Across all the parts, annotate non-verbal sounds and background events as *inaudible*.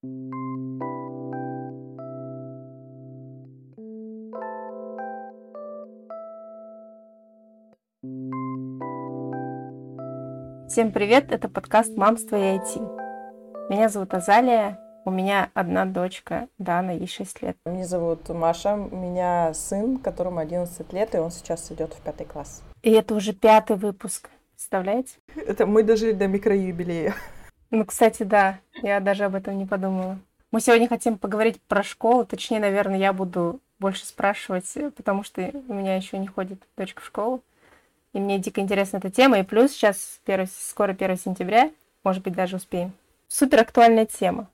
Всем привет, это подкаст «Мамство и IT». Меня зовут Азалия, у меня одна дочка, Дана, ей 6 лет. Меня зовут Маша, у меня сын, которому 11 лет, и он сейчас идет в пятый класс. И это уже пятый выпуск, представляете? Это мы дожили до микроюбилея. Ну, кстати, да, я даже об этом не подумала. Мы сегодня хотим поговорить про школу, точнее, наверное, я буду больше спрашивать, потому что у меня еще не ходит дочка в школу. И мне дико интересна эта тема. И плюс сейчас 1, скоро 1 сентября, может быть, даже успеем. Супер актуальная тема.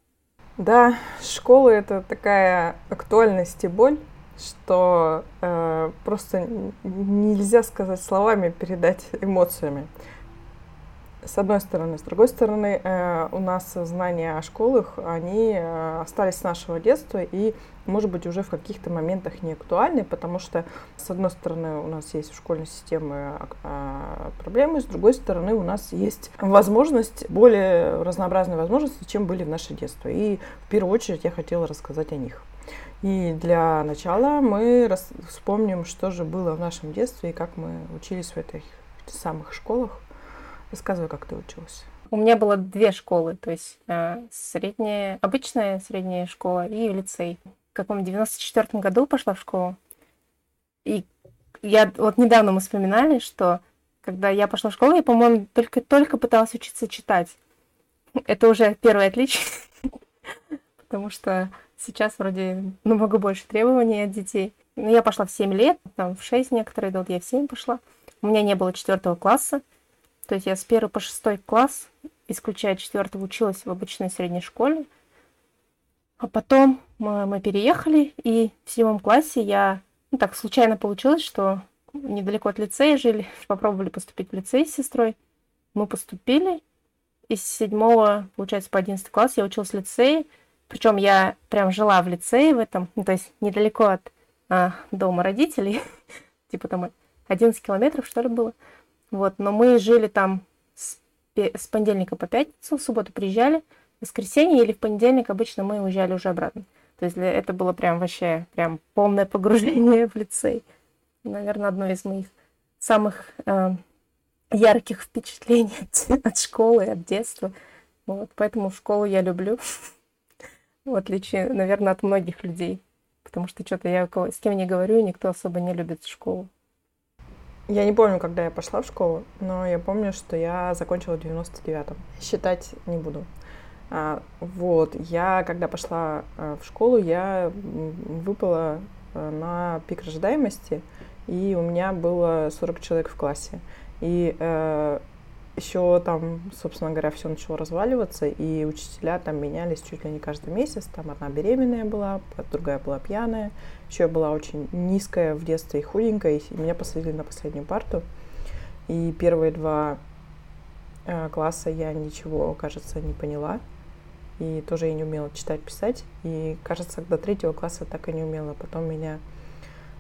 Да, школа это такая актуальность и боль, что э, просто нельзя сказать словами, передать эмоциями с одной стороны. С другой стороны, э, у нас знания о школах, они э, остались с нашего детства и, может быть, уже в каких-то моментах не актуальны, потому что, с одной стороны, у нас есть в школьной системе а, проблемы, с другой стороны, у нас есть возможность, более разнообразные возможности, чем были в наше детство. И в первую очередь я хотела рассказать о них. И для начала мы вспомним, что же было в нашем детстве и как мы учились в этих самых школах. Рассказывай, как ты училась. У меня было две школы, то есть э, средняя, обычная средняя школа и лицей. В каком 94 году пошла в школу. И я вот недавно мы вспоминали, что когда я пошла в школу, я, по-моему, только-только пыталась учиться читать. Это уже первое отличие, *laughs* потому что сейчас вроде намного больше требований от детей. Но я пошла в 7 лет, там в 6 некоторые идут, я в 7 пошла. У меня не было четвертого класса, то есть я с 1 по 6 класс, исключая 4 училась в обычной средней школе. А потом мы, мы переехали, и в седьмом классе я... Ну, так случайно получилось, что недалеко от лицея жили, *laughs* попробовали поступить в лицей с сестрой. Мы поступили. Из седьмого, получается, по одиннадцатый класс я училась в лицее. Причем я прям жила в лицее в этом, ну, то есть недалеко от а, дома родителей. *laughs* типа там 11 километров, что ли, было. Вот, но мы жили там с, с понедельника по пятницу, в субботу приезжали, в воскресенье или в понедельник обычно мы уезжали уже обратно. То есть это было прям вообще прям полное погружение *laughs* в лицей. Наверное, одно из моих самых э, ярких впечатлений от, *laughs* от школы, от детства. Вот, поэтому школу я люблю, *laughs* в отличие, наверное, от многих людей. Потому что что-то я с кем не говорю, никто особо не любит школу. Я не помню, когда я пошла в школу, но я помню, что я закончила в 99-м. Считать не буду. А, вот, я, когда пошла а, в школу, я выпала а, на пик рождаемости, и у меня было 40 человек в классе. И э, еще там, собственно говоря, все начало разваливаться, и учителя там менялись чуть ли не каждый месяц. Там одна беременная была, другая была пьяная. Еще я была очень низкая в детстве и худенькая, и меня посадили на последнюю парту. И первые два э, класса я ничего, кажется, не поняла. И тоже я не умела читать, писать. И, кажется, до третьего класса так и не умела. Потом меня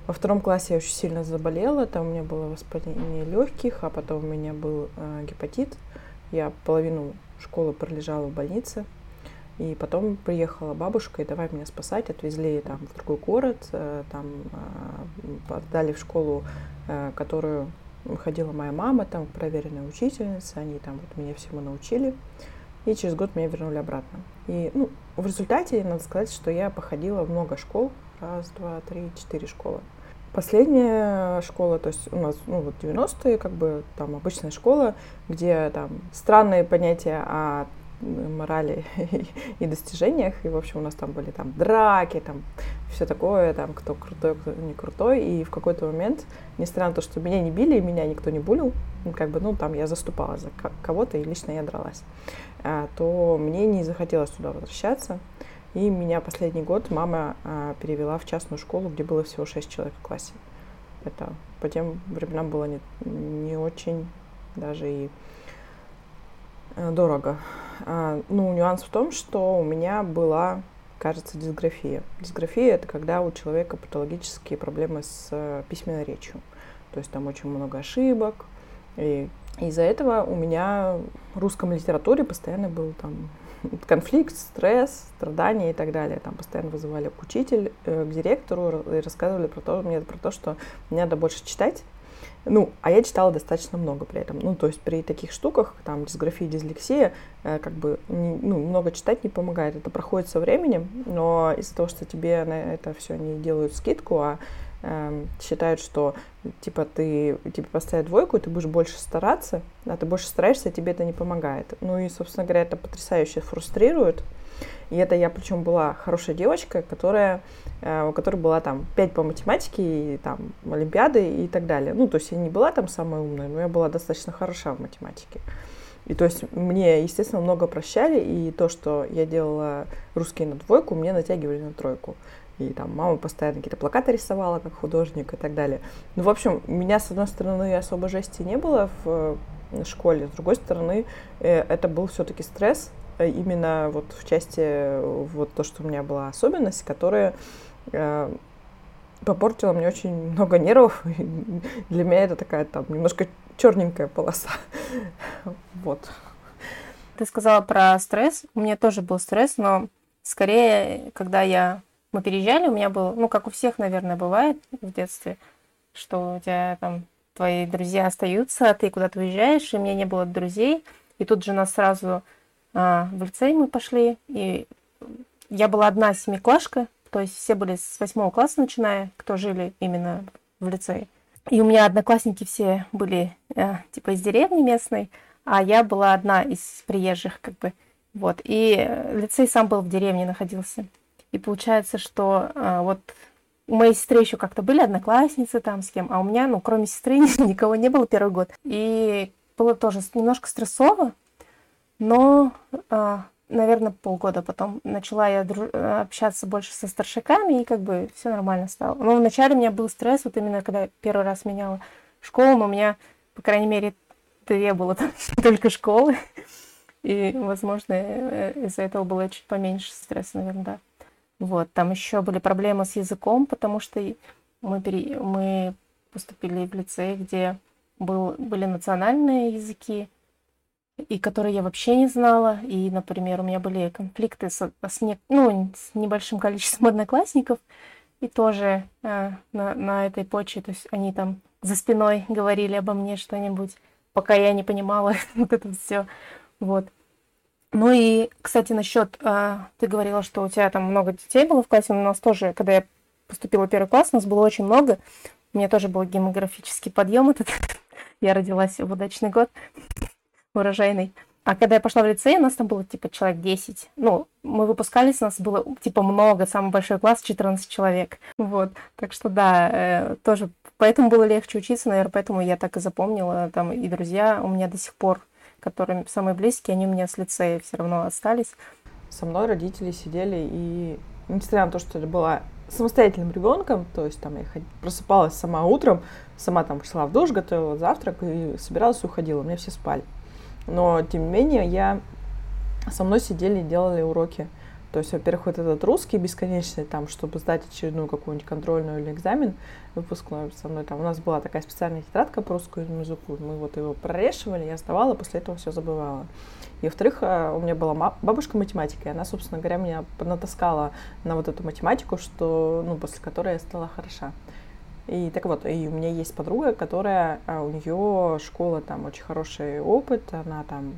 во втором классе я очень сильно заболела, там у меня было воспаление легких, а потом у меня был э, гепатит. Я половину школы пролежала в больнице. И потом приехала бабушка, и давай меня спасать, отвезли там в другой город, э, там э, отдали в школу, э, которую ходила моя мама, там проверенная учительница, они там вот меня всему научили. И через год меня вернули обратно. И ну, в результате, надо сказать, что я походила в много школ, раз, два, три, четыре школы. Последняя школа, то есть у нас, ну вот 90-е, как бы там обычная школа, где там странные понятия о морали *laughs* и достижениях, и, в общем, у нас там были там драки, там все такое, там кто крутой, кто не крутой, и в какой-то момент, несмотря на то, что меня не били, и меня никто не булил, ну, как бы, ну, там я заступала за кого-то, и лично я дралась, а, то мне не захотелось туда возвращаться, и меня последний год мама а, перевела в частную школу, где было всего 6 человек в классе. Это по тем временам было не, не очень даже и э, дорого. А, ну, нюанс в том, что у меня была, кажется, дисграфия. Дисграфия — это когда у человека патологические проблемы с э, письменной речью. То есть там очень много ошибок. И из-за этого у меня в русском литературе постоянно был там *laughs* конфликт, стресс, страдания и так далее. Там постоянно вызывали к учитель, э, к директору и рассказывали про то, мне про то, что мне надо больше читать. Ну, а я читала достаточно много при этом. Ну, то есть при таких штуках, там, дисграфия, дислексия, э, как бы, не, ну, много читать не помогает. Это проходит со временем, но из-за того, что тебе на это все не делают скидку, а э, считают, что типа ты тебе поставят двойку, ты будешь больше стараться, а ты больше стараешься, а тебе это не помогает. Ну и, собственно говоря, это потрясающе фрустрирует. И это я причем была хорошая девочка, которая, э, у которой была там 5 по математике, и там олимпиады и так далее. Ну, то есть я не была там самая умная, но я была достаточно хороша в математике. И то есть мне, естественно, много прощали, и то, что я делала русский на двойку, мне натягивали на тройку. И там мама постоянно какие-то плакаты рисовала, как художник и так далее. Ну, в общем, у меня, с одной стороны, особо жести не было в школе, с другой стороны, э, это был все-таки стресс, э, именно вот в части вот то, что у меня была особенность, которая э, попортила мне очень *laughs* много нервов. Для меня это такая там немножко черненькая полоса. *laughs* Вот. Ты сказала про стресс. У меня тоже был стресс, но скорее, когда я мы переезжали, у меня был, ну, как у всех, наверное, бывает в детстве, что у тебя там твои друзья остаются, а ты куда-то уезжаешь, и у меня не было друзей. И тут же нас сразу а, в лицей мы пошли, и я была одна семиклашка, то есть все были с восьмого класса начиная, кто жили именно в лицее. И у меня одноклассники все были э, типа из деревни местной, а я была одна из приезжих, как бы. Вот. И лицей сам был в деревне находился. И получается, что а, вот у моей сестры еще как-то были одноклассницы там с кем, а у меня, ну, кроме сестры, *laughs* никого не было первый год. И было тоже немножко стрессово, но, а, наверное, полгода потом начала я друж... общаться больше со старшаками, и как бы все нормально стало. Но вначале у меня был стресс, вот именно когда я первый раз меняла школу, но у меня, по крайней мере, две было там *laughs* только школы. И, возможно, э, из-за этого было чуть поменьше стресса, наверное, да. Вот, там еще были проблемы с языком, потому что мы, пере... мы поступили в лицей, где был... были национальные языки, и которые я вообще не знала. И, например, у меня были конфликты с, с, не... ну, с небольшим количеством *laughs* одноклассников, и тоже э, на, на этой почве, то есть они там за спиной говорили обо мне что-нибудь, пока я не понимала *laughs* вот это все. Вот. Ну и, кстати, насчет, а, ты говорила, что у тебя там много детей было в классе, у нас тоже, когда я поступила в первый класс, у нас было очень много, у меня тоже был гемографический подъем этот, *laughs* я родилась в удачный год, *laughs* урожайный. А когда я пошла в лицей, у нас там было типа человек 10. Ну, мы выпускались, у нас было типа много, самый большой класс 14 человек. Вот. Так что да, э, тоже поэтому было легче учиться, наверное, поэтому я так и запомнила. Там и друзья у меня до сих пор которые самые близкие, они у меня с лицея все равно остались. Со мной родители сидели, и несмотря на то, что я была самостоятельным ребенком, то есть там я просыпалась сама утром, сама там шла в душ, готовила завтрак и собиралась и уходила, у меня все спали. Но, тем не менее, я со мной сидели и делали уроки. То есть, во-первых, вот этот русский бесконечный, там, чтобы сдать очередную какую-нибудь контрольную или экзамен выпускной со мной, там, у нас была такая специальная тетрадка по русскому языку, мы вот его прорешивали, я сдавала, после этого все забывала. И, во-вторых, э, у меня была бабушка математика, и она, собственно говоря, меня натаскала на вот эту математику, что, ну, после которой я стала хороша. И так вот, и у меня есть подруга, которая, а, у нее школа там очень хороший опыт, она там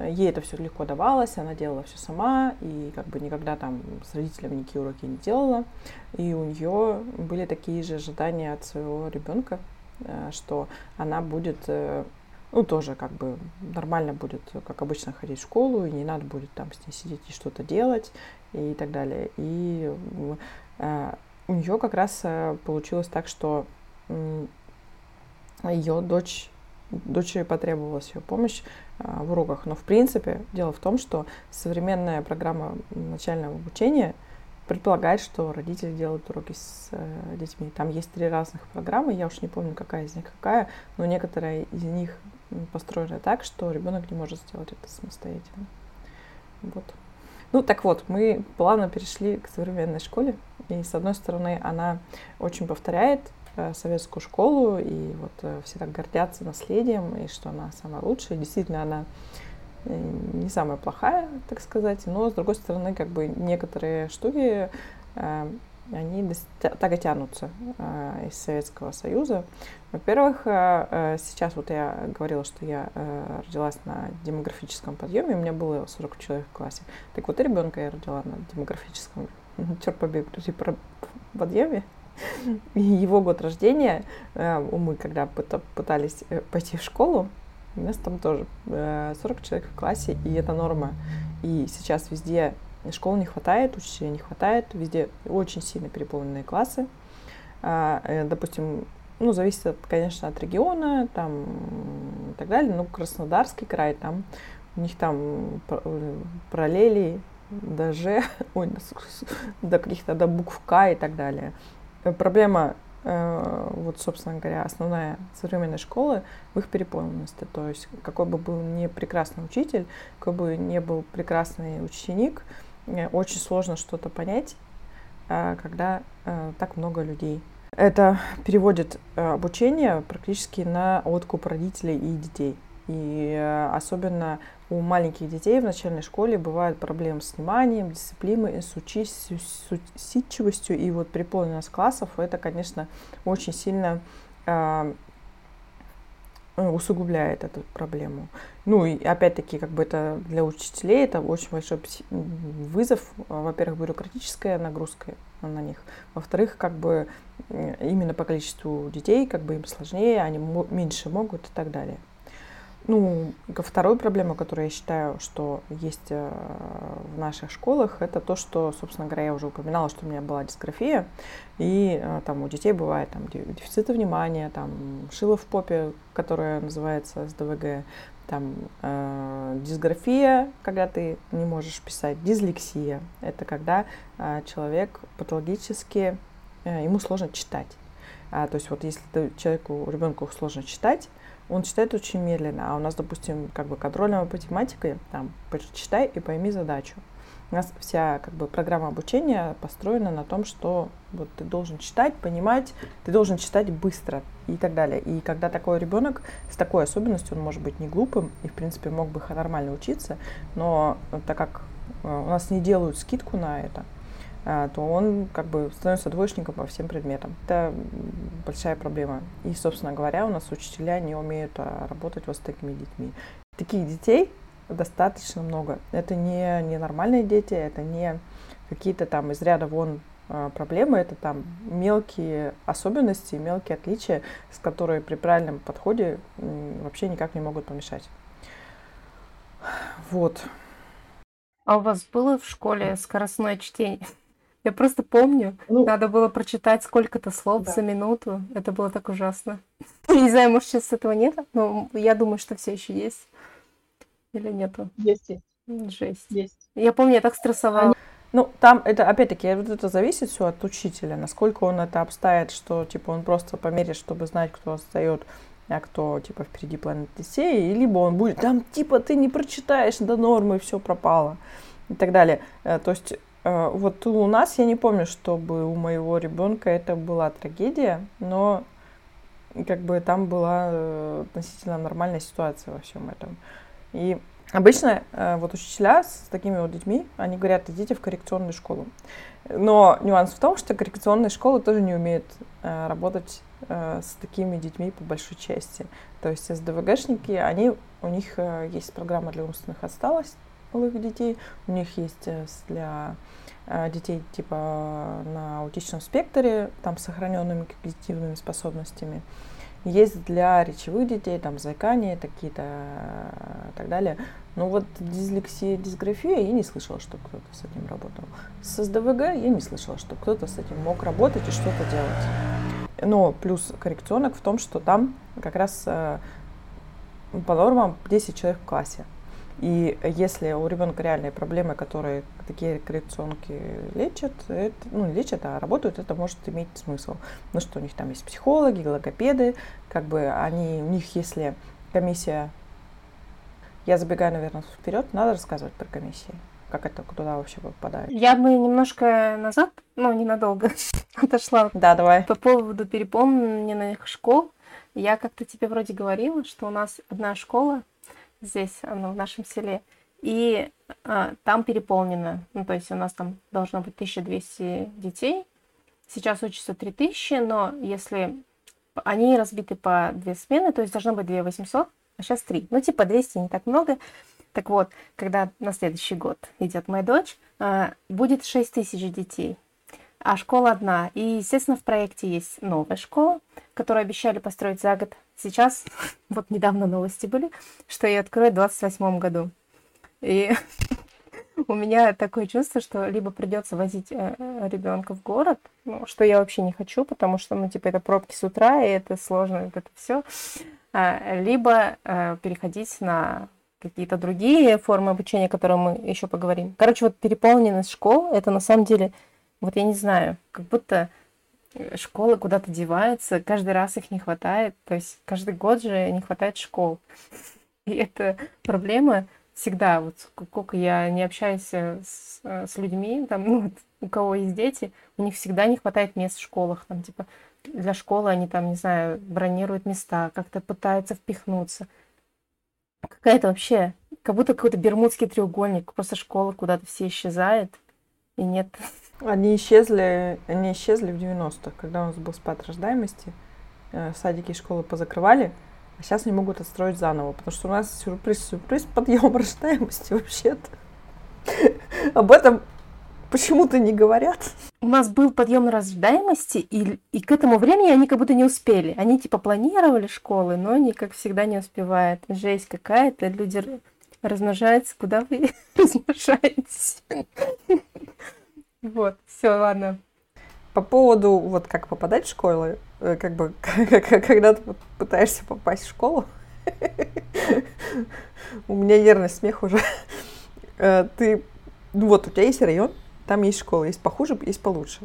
Ей это все легко давалось, она делала все сама, и как бы никогда там с родителями никакие уроки не делала. И у нее были такие же ожидания от своего ребенка, э, что она будет, э, ну, тоже как бы нормально будет, как обычно, ходить в школу, и не надо будет там с ней сидеть и что-то делать, и так далее. И э, у нее как раз получилось так, что ее дочь дочери потребовалась ее помощь а, в уроках. Но в принципе дело в том, что современная программа начального обучения предполагает, что родители делают уроки с э, детьми. Там есть три разных программы, я уж не помню, какая из них какая, но некоторые из них построены так, что ребенок не может сделать это самостоятельно. Вот. Ну так вот, мы плавно перешли к современной школе, и с одной стороны она очень повторяет Э, советскую школу, и вот э, все так гордятся наследием, и что она самая лучшая. Действительно, она не самая плохая, так сказать, но, с другой стороны, как бы некоторые штуки, э, они так и тянутся э, из Советского Союза. Во-первых, э, сейчас вот я говорила, что я родилась на демографическом подъеме, у меня было 40 человек в классе. Так вот, ребенка я родила на демографическом, черт побери, подъеме. Его год рождения, мы когда пытались пойти в школу, у нас там тоже 40 э, человек в классе, и это норма. И сейчас везде школ не хватает, учителей не хватает, везде очень сильно переполненные классы. А, э, допустим, ну, зависит, конечно, от региона, там, и так далее. Ну, Краснодарский край, там, у них там э, параллели даже, *laughs* ой, до каких-то, до букв К и так далее. Проблема Э, вот, собственно говоря, основная современная школа в их переполненности. То есть какой бы был не прекрасный учитель, какой бы не был прекрасный ученик, э, очень сложно что-то понять, э, когда так много людей. Это переводит обучение практически на откуп родителей и детей. И особенно у маленьких детей в начальной школе бывают проблемы с вниманием, дисциплиной, с усидчивостью. И вот переполненность классов, это, конечно, очень сильно э, усугубляет эту проблему. Ну и опять-таки, как бы это для учителей это очень большой вызов. Во-первых, бюрократическая нагрузка на них. Во-вторых, как бы именно по количеству детей, как бы им сложнее, они меньше могут и так далее. Ну, второй проблема, которую я считаю, что есть э, в наших школах, это то, что, собственно говоря, я уже упоминала, что у меня была дисграфия, и э, там у детей бывает там дефициты внимания, там шило в попе, которая называется СДВГ, там э, дисграфия, когда ты не можешь писать, дислексия, это когда э, человек патологически, э, ему сложно читать. А, то есть вот если ты, человеку, ребенку сложно читать, он читает очень медленно, а у нас, допустим, как бы контрольная математика, там, прочитай и пойми задачу. У нас вся как бы программа обучения построена на том, что вот ты должен читать, понимать, ты должен читать быстро и так далее. И когда такой ребенок с такой особенностью, он может быть не глупым и в принципе мог бы нормально учиться, но так как э, у нас не делают скидку на это, то он как бы становится двоечником по всем предметам. Это большая проблема. И, собственно говоря, у нас учителя не умеют а, работать вот с такими детьми. Таких детей достаточно много. Это не, не нормальные дети, это не какие-то там из ряда вон а, проблемы, это там мелкие особенности, мелкие отличия, с которыми при правильном подходе вообще никак не могут помешать. Вот. А у вас было в школе скоростное чтение? Я просто помню, ну, надо было прочитать сколько-то слов да. за минуту. Это было так ужасно. *laughs* Не знаю, может, сейчас этого нет, но я думаю, что все еще есть. Или нету? Есть, есть. Жесть. Есть. Я помню, я так стрессовала. Ну, там это, опять-таки, вот это зависит все от учителя, насколько он это обставит, что, типа, он просто померит, чтобы знать, кто отстает, а кто, типа, впереди планеты Одиссеи, либо он будет, там, типа, ты не прочитаешь до нормы, все пропало, и так далее. Э, то есть вот у нас я не помню, чтобы у моего ребенка это была трагедия, но как бы там была э, относительно нормальная ситуация во всем этом. И обычно э, вот учителя с такими вот детьми, они говорят, идите в коррекционную школу. Но нюанс в том, что коррекционные школы тоже не умеют работать с такими детьми по большой части. То есть СДВГшники, они, у них есть программа для умственных отсталостей, малых детей. У них есть э, для э, детей типа на аутичном спектре, там с сохраненными когнитивными способностями. Есть для речевых детей, там заикание, такие-то и так далее. Но вот дислексия, дисграфия, я не слышала, что кто-то с этим работал. С СДВГ я не слышала, что кто-то с этим мог работать и что-то делать. Но плюс коррекционок в том, что там как раз э, по нормам 10 человек в классе. И если у ребенка реальные проблемы, которые такие коррекционки лечат, это, ну, лечат, а работают, это может иметь смысл. Ну что, у них там есть психологи, логопеды, как бы они, у них если комиссия... Я забегаю, наверное, вперед, надо рассказывать про комиссии. Как это туда вообще попадает? Я бы немножко назад, ну, ненадолго, *laughs* отошла. Да, давай. По поводу переполненных школ. Я как-то тебе вроде говорила, что у нас одна школа, здесь, оно в нашем селе. И а, там переполнено. Ну, то есть у нас там должно быть 1200 детей. Сейчас учатся 3000, но если они разбиты по две смены, то есть должно быть 2800, а сейчас 3. Ну, типа 200 не так много. Так вот, когда на следующий год идет моя дочь, а, будет 6 тысяч детей, а школа одна. И, естественно, в проекте есть новая школа, которую обещали построить за год. Сейчас, вот недавно новости были, что ее откроют в 28 году. И *laughs* у меня такое чувство, что либо придется возить э, ребенка в город, ну, что я вообще не хочу, потому что, ну, типа, это пробки с утра, и это сложно, вот это все. А, либо э, переходить на какие-то другие формы обучения, о которых мы еще поговорим. Короче, вот переполненность школ, это на самом деле, вот я не знаю, как будто школы куда-то деваются, каждый раз их не хватает, то есть каждый год же не хватает школ. И это проблема всегда, вот сколько я не общаюсь э, с, э, с людьми, там, *laughs* ну, вот, у кого есть дети, у них всегда не хватает мест в школах, там, типа, для школы они там, не знаю, бронируют места, как-то пытаются впихнуться. Какая-то вообще, как будто какой-то бермудский треугольник, просто школа куда-то все исчезает, и нет. Они исчезли, они исчезли в 90-х, когда у нас был спад рождаемости, э, садики и школы позакрывали, а сейчас не могут отстроить заново, потому что у нас сюрприз-сюрприз, подъем *laughs* рождаемости вообще-то. Об этом почему-то не говорят. У нас был подъем рождаемости, и, и к этому времени они как будто не успели. Они типа планировали школы, но они, как всегда, не успевают. Жесть какая-то, люди размножаются, куда вы *laughs* размножаетесь. *laughs* Вот, все, ладно. По поводу вот как попадать в школы, э, как бы *laughs* когда ты пытаешься попасть в школу, *laughs* у меня нервный смех уже. Э, ты, ну вот у тебя есть район, там есть школы, есть похуже, есть получше.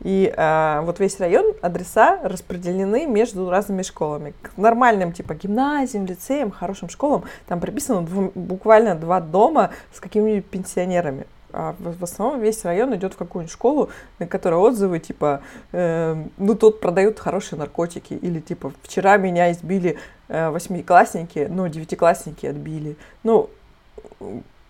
И э, вот весь район, адреса распределены между разными школами. К нормальным, типа, гимназиям, лицеям, хорошим школам, там приписано двум, буквально два дома с какими-нибудь пенсионерами. А в, основном весь район идет в какую-нибудь школу, на которой отзывы типа, э, ну тут продают хорошие наркотики, или типа вчера меня избили э, восьмиклассники, но девятиклассники отбили. Ну,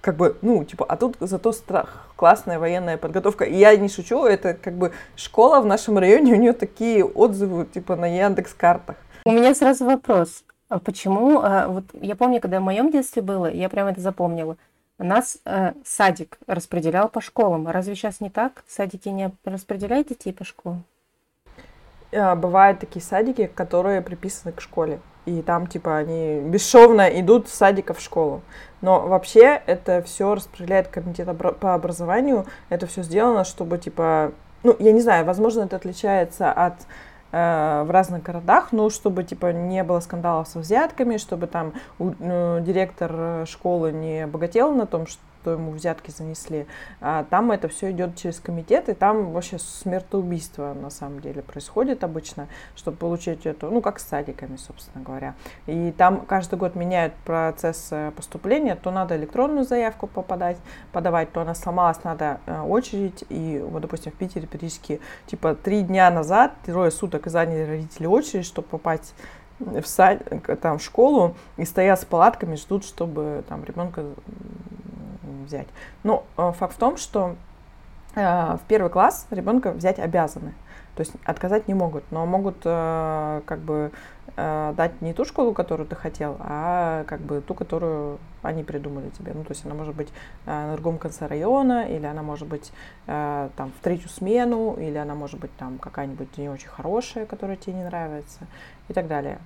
как бы, ну, типа, а тут зато страх, классная военная подготовка. И я не шучу, это как бы школа в нашем районе, *laughs* у нее такие отзывы, типа, на Яндекс картах. У меня сразу вопрос. А почему, а, вот я помню, когда в моем детстве было, я прям это запомнила, нас э, садик распределял по школам. Разве сейчас не так? Садики не распределяют детей по школам? А, бывают такие садики, которые приписаны к школе. И там, типа, они бесшовно идут с садика в школу. Но вообще это все распределяет комитет по образованию. Это все сделано, чтобы, типа, ну, я не знаю, возможно, это отличается от в разных городах, ну, чтобы, типа, не было скандалов со взятками, чтобы там ну, директор школы не богател на том, что что ему взятки занесли. А там это все идет через комитет, и там вообще смертоубийство на самом деле происходит обычно, чтобы получить эту, ну, как с садиками, собственно говоря. И там каждый год меняют процесс э, поступления, то надо электронную заявку попадать, подавать, то она сломалась, надо э, очередь, и вот, допустим, в Питере периодически, типа, три дня назад, трое суток заняли родители очередь, чтобы попасть в сад, там, в школу и стоят с палатками, ждут, чтобы там ребенка взять. Но э, факт в том, что э, в первый класс ребенка взять обязаны. То есть отказать не могут, но могут э, как бы дать не ту школу, которую ты хотел, а как бы ту, которую они придумали тебе. Ну, то есть она может быть на другом конце района, или она может быть там в третью смену, или она может быть там какая-нибудь не очень хорошая, которая тебе не нравится, и так далее.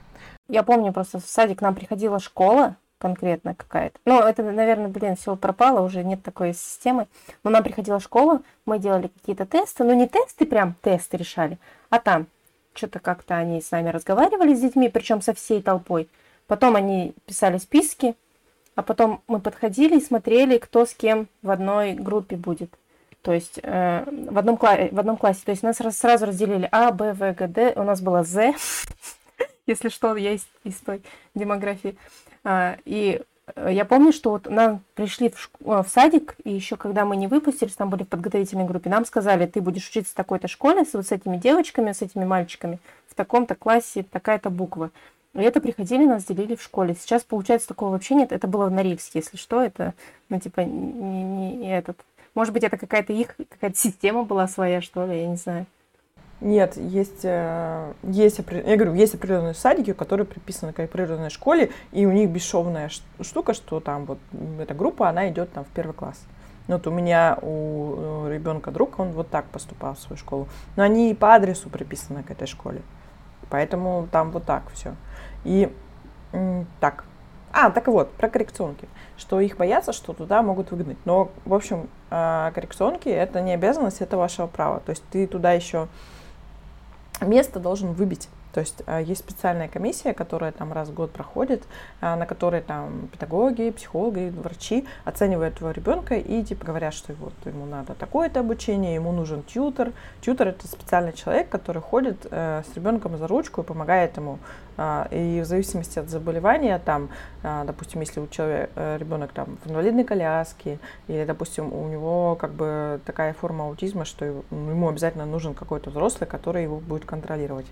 Я помню, просто в садик к нам приходила школа, конкретно какая-то. Ну, это, наверное, блин, все пропало, уже нет такой системы. Но нам приходила школа, мы делали какие-то тесты, ну не тесты, прям тесты решали, а там что-то как-то они с нами разговаривали с детьми, причем со всей толпой. Потом они писали списки, а потом мы подходили и смотрели, кто с кем в одной группе будет. То есть э, в, одном кла- в одном классе. То есть нас сразу разделили А, Б, В, Г, Д. У нас было З. *laughs* Если что, я из, из той демографии. А, и э, я помню, что вот нам пришли в, шк... Э, в садик, и еще когда мы не выпустились, там были в подготовительной группе, нам сказали, ты будешь учиться в такой-то школе с вот с этими девочками, с этими мальчиками, в таком-то классе такая-то буква. И это приходили, нас делили в школе. Сейчас, получается, такого вообще нет. Это было в Норильске, если что. Это, ну, типа, не, не этот... Может быть, это какая-то их, какая-то система была своя, что ли, я не знаю. Нет, есть, э, есть, я говорю, есть определенные садики, которые приписаны к определенной школе, и у них бесшовная штука, что там вот эта группа, она идет там в первый класс. Ну, вот у меня, у ребенка друг, он вот так поступал в свою школу. Но они и по адресу приписаны к этой школе. Поэтому там вот так все. И так. А, так вот, про коррекционки. Что их боятся, что туда могут выгнать. Но, в общем, а, коррекционки это не обязанность, это вашего права. То есть ты туда еще место должен выбить. То есть а, есть специальная комиссия, которая там раз в год проходит, а, на которой там педагоги, психологи, врачи оценивают твоего ребенка и типа говорят, что вот ему надо такое-то обучение, ему нужен тьютер. Тьютер это специальный человек, который ходит э, с ребенком за ручку и помогает ему и в зависимости от заболевания, там, допустим, если у человека э, ребенок там в инвалидной коляске, или, допустим, у него как бы такая форма аутизма, что ему обязательно нужен какой-то взрослый, который его будет контролировать.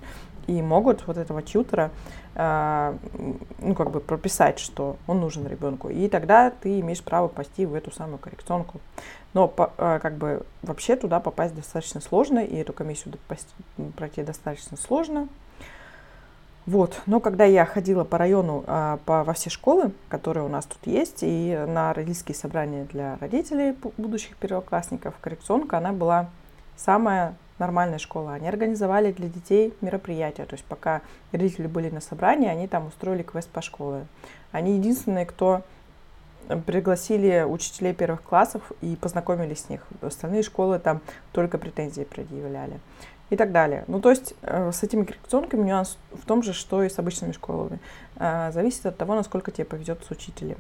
И могут вот этого тьютера, а, ну, как бы прописать, что он нужен ребенку. И тогда ты имеешь право пойти в эту самую коррекционку. Но как бы вообще туда попасть достаточно сложно, и эту комиссию пройти достаточно сложно. Вот. Но когда я ходила по району, а, по, во все школы, которые у нас тут есть, и на родительские собрания для родителей будущих первоклассников, коррекционка, она была самая нормальная школа. Они организовали для детей мероприятия. То есть пока родители были на собрании, они там устроили квест по школе. Они единственные, кто пригласили учителей первых классов и познакомились с них. Остальные школы там только претензии предъявляли и так далее. Ну, то есть э, с этими коррекционками нюанс в том же, что и с обычными школами. Э, зависит от того, насколько тебе повезет с учителем.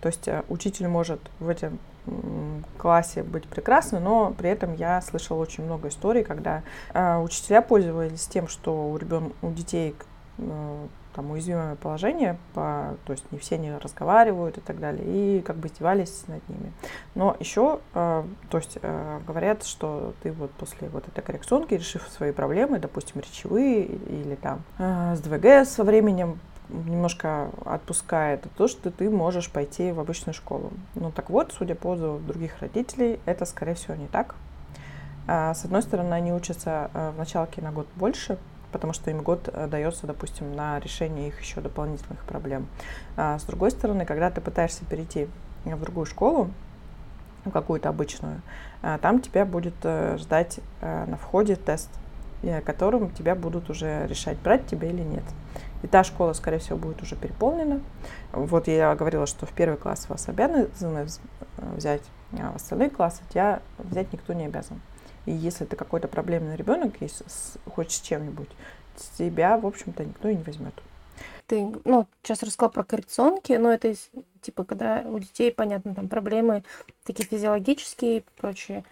То есть э, учитель может в этом классе быть прекрасный, но при этом я слышала очень много историй, когда учителя пользовались тем, что у, ребен... у детей там уязвимое положение, по, то есть не все не разговаривают и так далее, и как бы издевались над ними. Но еще, э, то есть э, говорят, что ты вот после вот этой коррекционки, решив свои проблемы, допустим, речевые или там э, с ДВГ со временем, немножко отпускает то, что ты можешь пойти в обычную школу. Ну так вот, судя по отзыву других родителей, это, скорее всего, не так. А, с одной стороны, они учатся э, в началке на год больше, потому что им год э, дается, допустим, на решение их еще дополнительных проблем. А с другой стороны, когда ты пытаешься перейти в другую школу, какую-то обычную, э, там тебя будет э, ждать на входе тест, которым тебя будут уже решать, брать тебя или нет. И та школа, скорее всего, будет уже переполнена. Вот я говорила, что в первый класс вас обязаны взять, а в остальные классы тебя взять никто не обязан. И если ты какой-то проблемный ребенок, если хочешь с чем-нибудь, тебя, в общем-то, никто и не возьмет. Ты, ну, сейчас рассказал про коррекционки, но это, типа, когда у детей, понятно, там проблемы такие физиологические, прочие,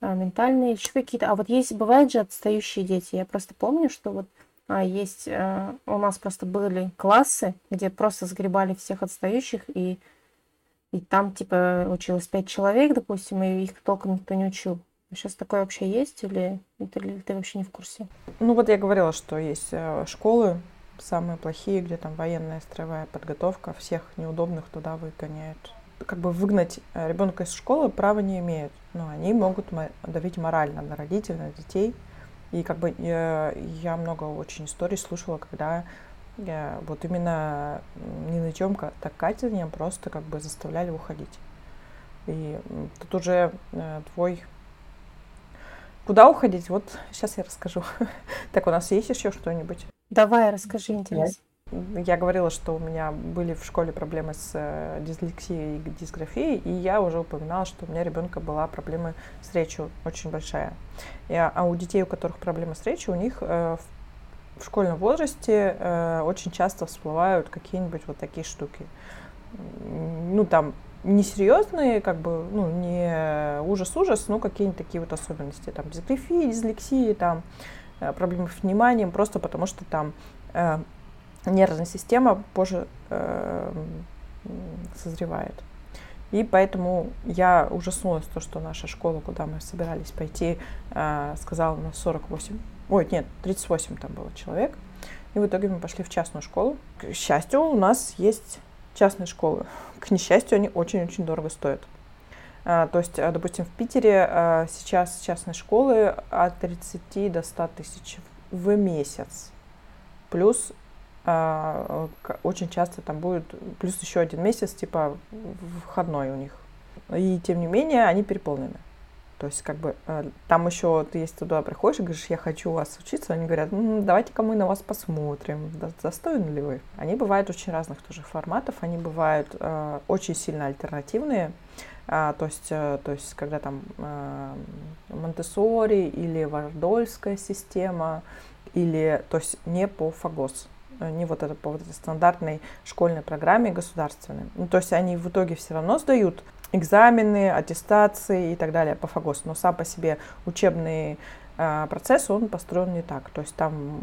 а, ментальные, еще какие-то. А вот есть, бывают же отстающие дети. Я просто помню, что вот есть, а, у нас просто были классы, где просто сгребали всех отстающих, и, и там, типа, училось пять человек, допустим, и их толком никто не учил. Сейчас такое вообще есть или, или ты вообще не в курсе? Ну вот я говорила, что есть э, школы самые плохие, где там военная строевая подготовка, всех неудобных туда выгоняют. Как бы выгнать э, ребенка из школы права не имеют, но они могут давить морально на родителей, на детей. И как бы я, э, я много очень историй слушала, когда я, вот именно не нытьем, так катанием просто как бы заставляли уходить. И тут уже твой Куда уходить? Вот сейчас я расскажу. *laughs* Так, у нас есть еще что-нибудь? Давай, расскажи, интересно. Я говорила, что у меня были в школе проблемы с э, дислексией и дисграфией, и я уже упоминала, что у меня ребенка была проблема с речью очень большая. И, а у детей, у которых проблемы с речью, у них э, в школьном возрасте э, очень часто всплывают какие-нибудь вот такие штуки. Ну, там, несерьезные, как бы, ну, не ужас-ужас, но какие-нибудь такие вот особенности, там, дисграфии, дислексии, там, э, проблемы с вниманием, просто потому что там э, нервная система позже э, созревает. И поэтому я ужаснулась то, что наша школа, куда мы собирались пойти, э, сказала на 48, ой, нет, 38 там было человек, и в итоге мы пошли в частную школу. К счастью, у нас есть частные школы. К несчастью, они очень-очень дорого стоят. А, то есть, а, допустим, в Питере а, сейчас частные школы от 30 до 100 тысяч в месяц. Плюс очень часто там будет плюс еще один месяц, типа входной у них. И тем не менее, они переполнены. То есть, как бы, э, там еще ты, если туда приходишь и говоришь, я хочу у вас учиться, они говорят, ну, давайте-ка мы на вас посмотрим, достойны ли вы. Они бывают очень разных тоже форматов, они бывают э, очень сильно альтернативные, э, то, есть, э, то есть, когда там э, Монтессори или Вардольская система, или, то есть, не по ФАГОС не вот это по вот этой стандартной школьной программе государственной. Ну, то есть они в итоге все равно сдают экзамены, аттестации и так далее по ФАГОСу. Но сам по себе учебный э, процесс, он построен не так. То есть там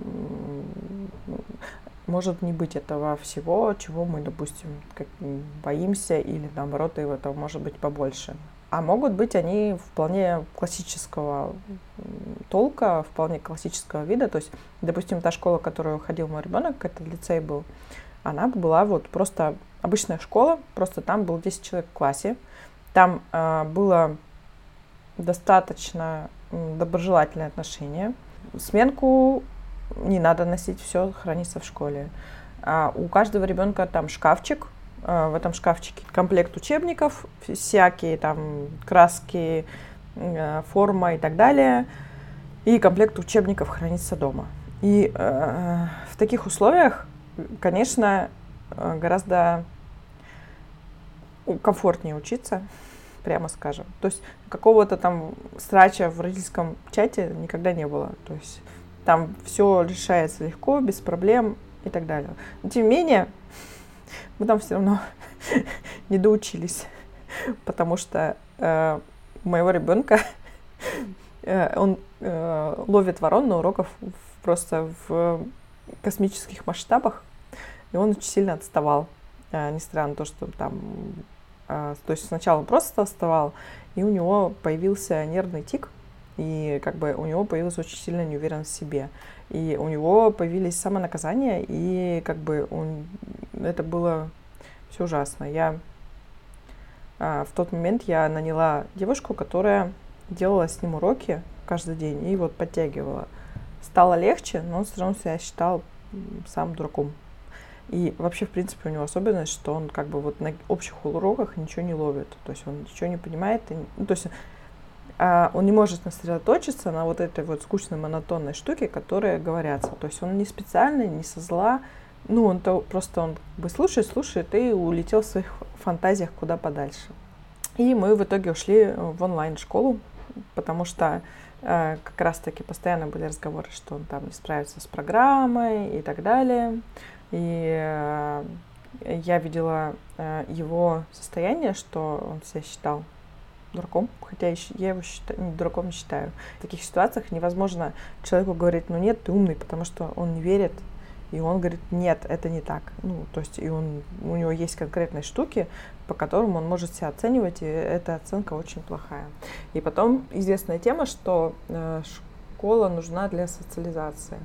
может не быть этого всего, чего мы, допустим, как, боимся, или наоборот, этого может быть побольше. А могут быть они вполне классического толка, вполне классического вида. То есть, допустим, та школа, в которую ходил мой ребенок, это лицей был, она была вот просто обычная школа, просто там было 10 человек в классе. Там э, было достаточно доброжелательное отношение. Сменку не надо носить, все хранится в школе. А у каждого ребенка там шкафчик, в этом шкафчике комплект учебников, всякие там краски, а, форма и так далее. И комплект учебников хранится дома. И э, в таких условиях, конечно, гораздо комфортнее учиться, прямо скажем. То есть какого-то там срача в родительском чате никогда не было. То есть там все решается легко, без проблем и так далее. Но тем не менее, мы там все равно *laughs* не доучились, потому что э, моего ребенка э, он э, ловит ворон на уроках просто в космических масштабах, и он очень сильно отставал, э, несмотря на то, что там а, то есть сначала он просто вставал, и у него появился нервный тик, и как бы у него появилась очень сильная неуверенность в себе. И у него появились самонаказания, и как бы он, это было все ужасно. Я а, в тот момент я наняла девушку, которая делала с ним уроки каждый день и вот подтягивала. Стало легче, но он все равно себя считал сам дураком. И вообще, в принципе, у него особенность, что он как бы вот на общих уроках ничего не ловит. То есть он ничего не понимает. И, ну, то есть а, он не может сосредоточиться на вот этой вот скучной монотонной штуке, которые говорятся. То есть он не специально, не со зла. Ну, он то просто он бы слушает, слушает и улетел в своих фантазиях куда подальше. И мы в итоге ушли в онлайн-школу, потому что э, как раз-таки постоянно были разговоры, что он там не справится с программой и так далее. И э, я видела э, его состояние, что он себя считал дураком, хотя я его считаю, дураком не считаю. В таких ситуациях невозможно человеку говорить, ну нет, ты умный, потому что он не верит, и он говорит, нет, это не так. Ну, то есть и он, у него есть конкретные штуки, по которым он может себя оценивать, и эта оценка очень плохая. И потом известная тема, что э, школа нужна для социализации.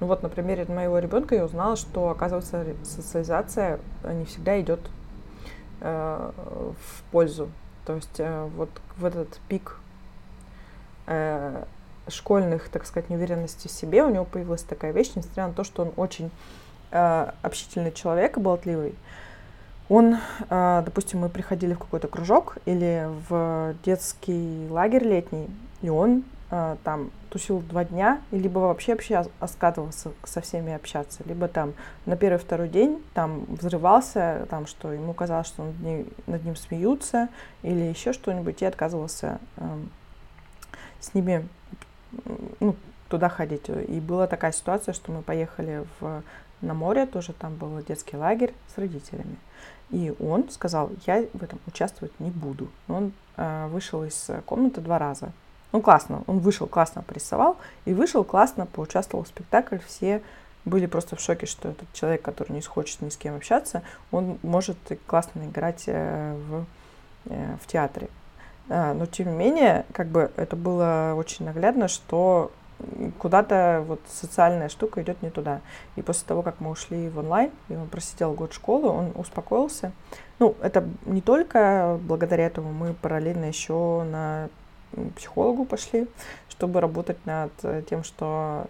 Ну вот на примере моего ребенка я узнала, что, оказывается, социализация не всегда идет э, в пользу. То есть э, вот в этот пик э, школьных, так сказать, неуверенности в себе у него появилась такая вещь, несмотря на то, что он очень э, общительный человек и болтливый. Он, э, допустим, мы приходили в какой-то кружок или в детский лагерь летний, и он э, там тусил два дня, и либо вообще обща, скатывался со всеми общаться, либо там на первый-второй день там взрывался, там, что ему казалось, что над ним, над ним смеются, или еще что-нибудь, и отказывался э, с ними ну, туда ходить. И была такая ситуация, что мы поехали в, на море, тоже там был детский лагерь с родителями. И он сказал, я в этом участвовать не буду. Он э, вышел из комнаты два раза. Ну, классно. Он вышел, классно порисовал. И вышел, классно поучаствовал в спектакле. Все были просто в шоке, что этот человек, который не хочет ни с кем общаться, он может классно играть э, в, э, в театре. А, но, тем не менее, как бы это было очень наглядно, что куда-то вот социальная штука идет не туда. И после того, как мы ушли в онлайн, и он просидел год школы, он успокоился. Ну, это не только благодаря этому, мы параллельно еще на психологу пошли, чтобы работать над тем, что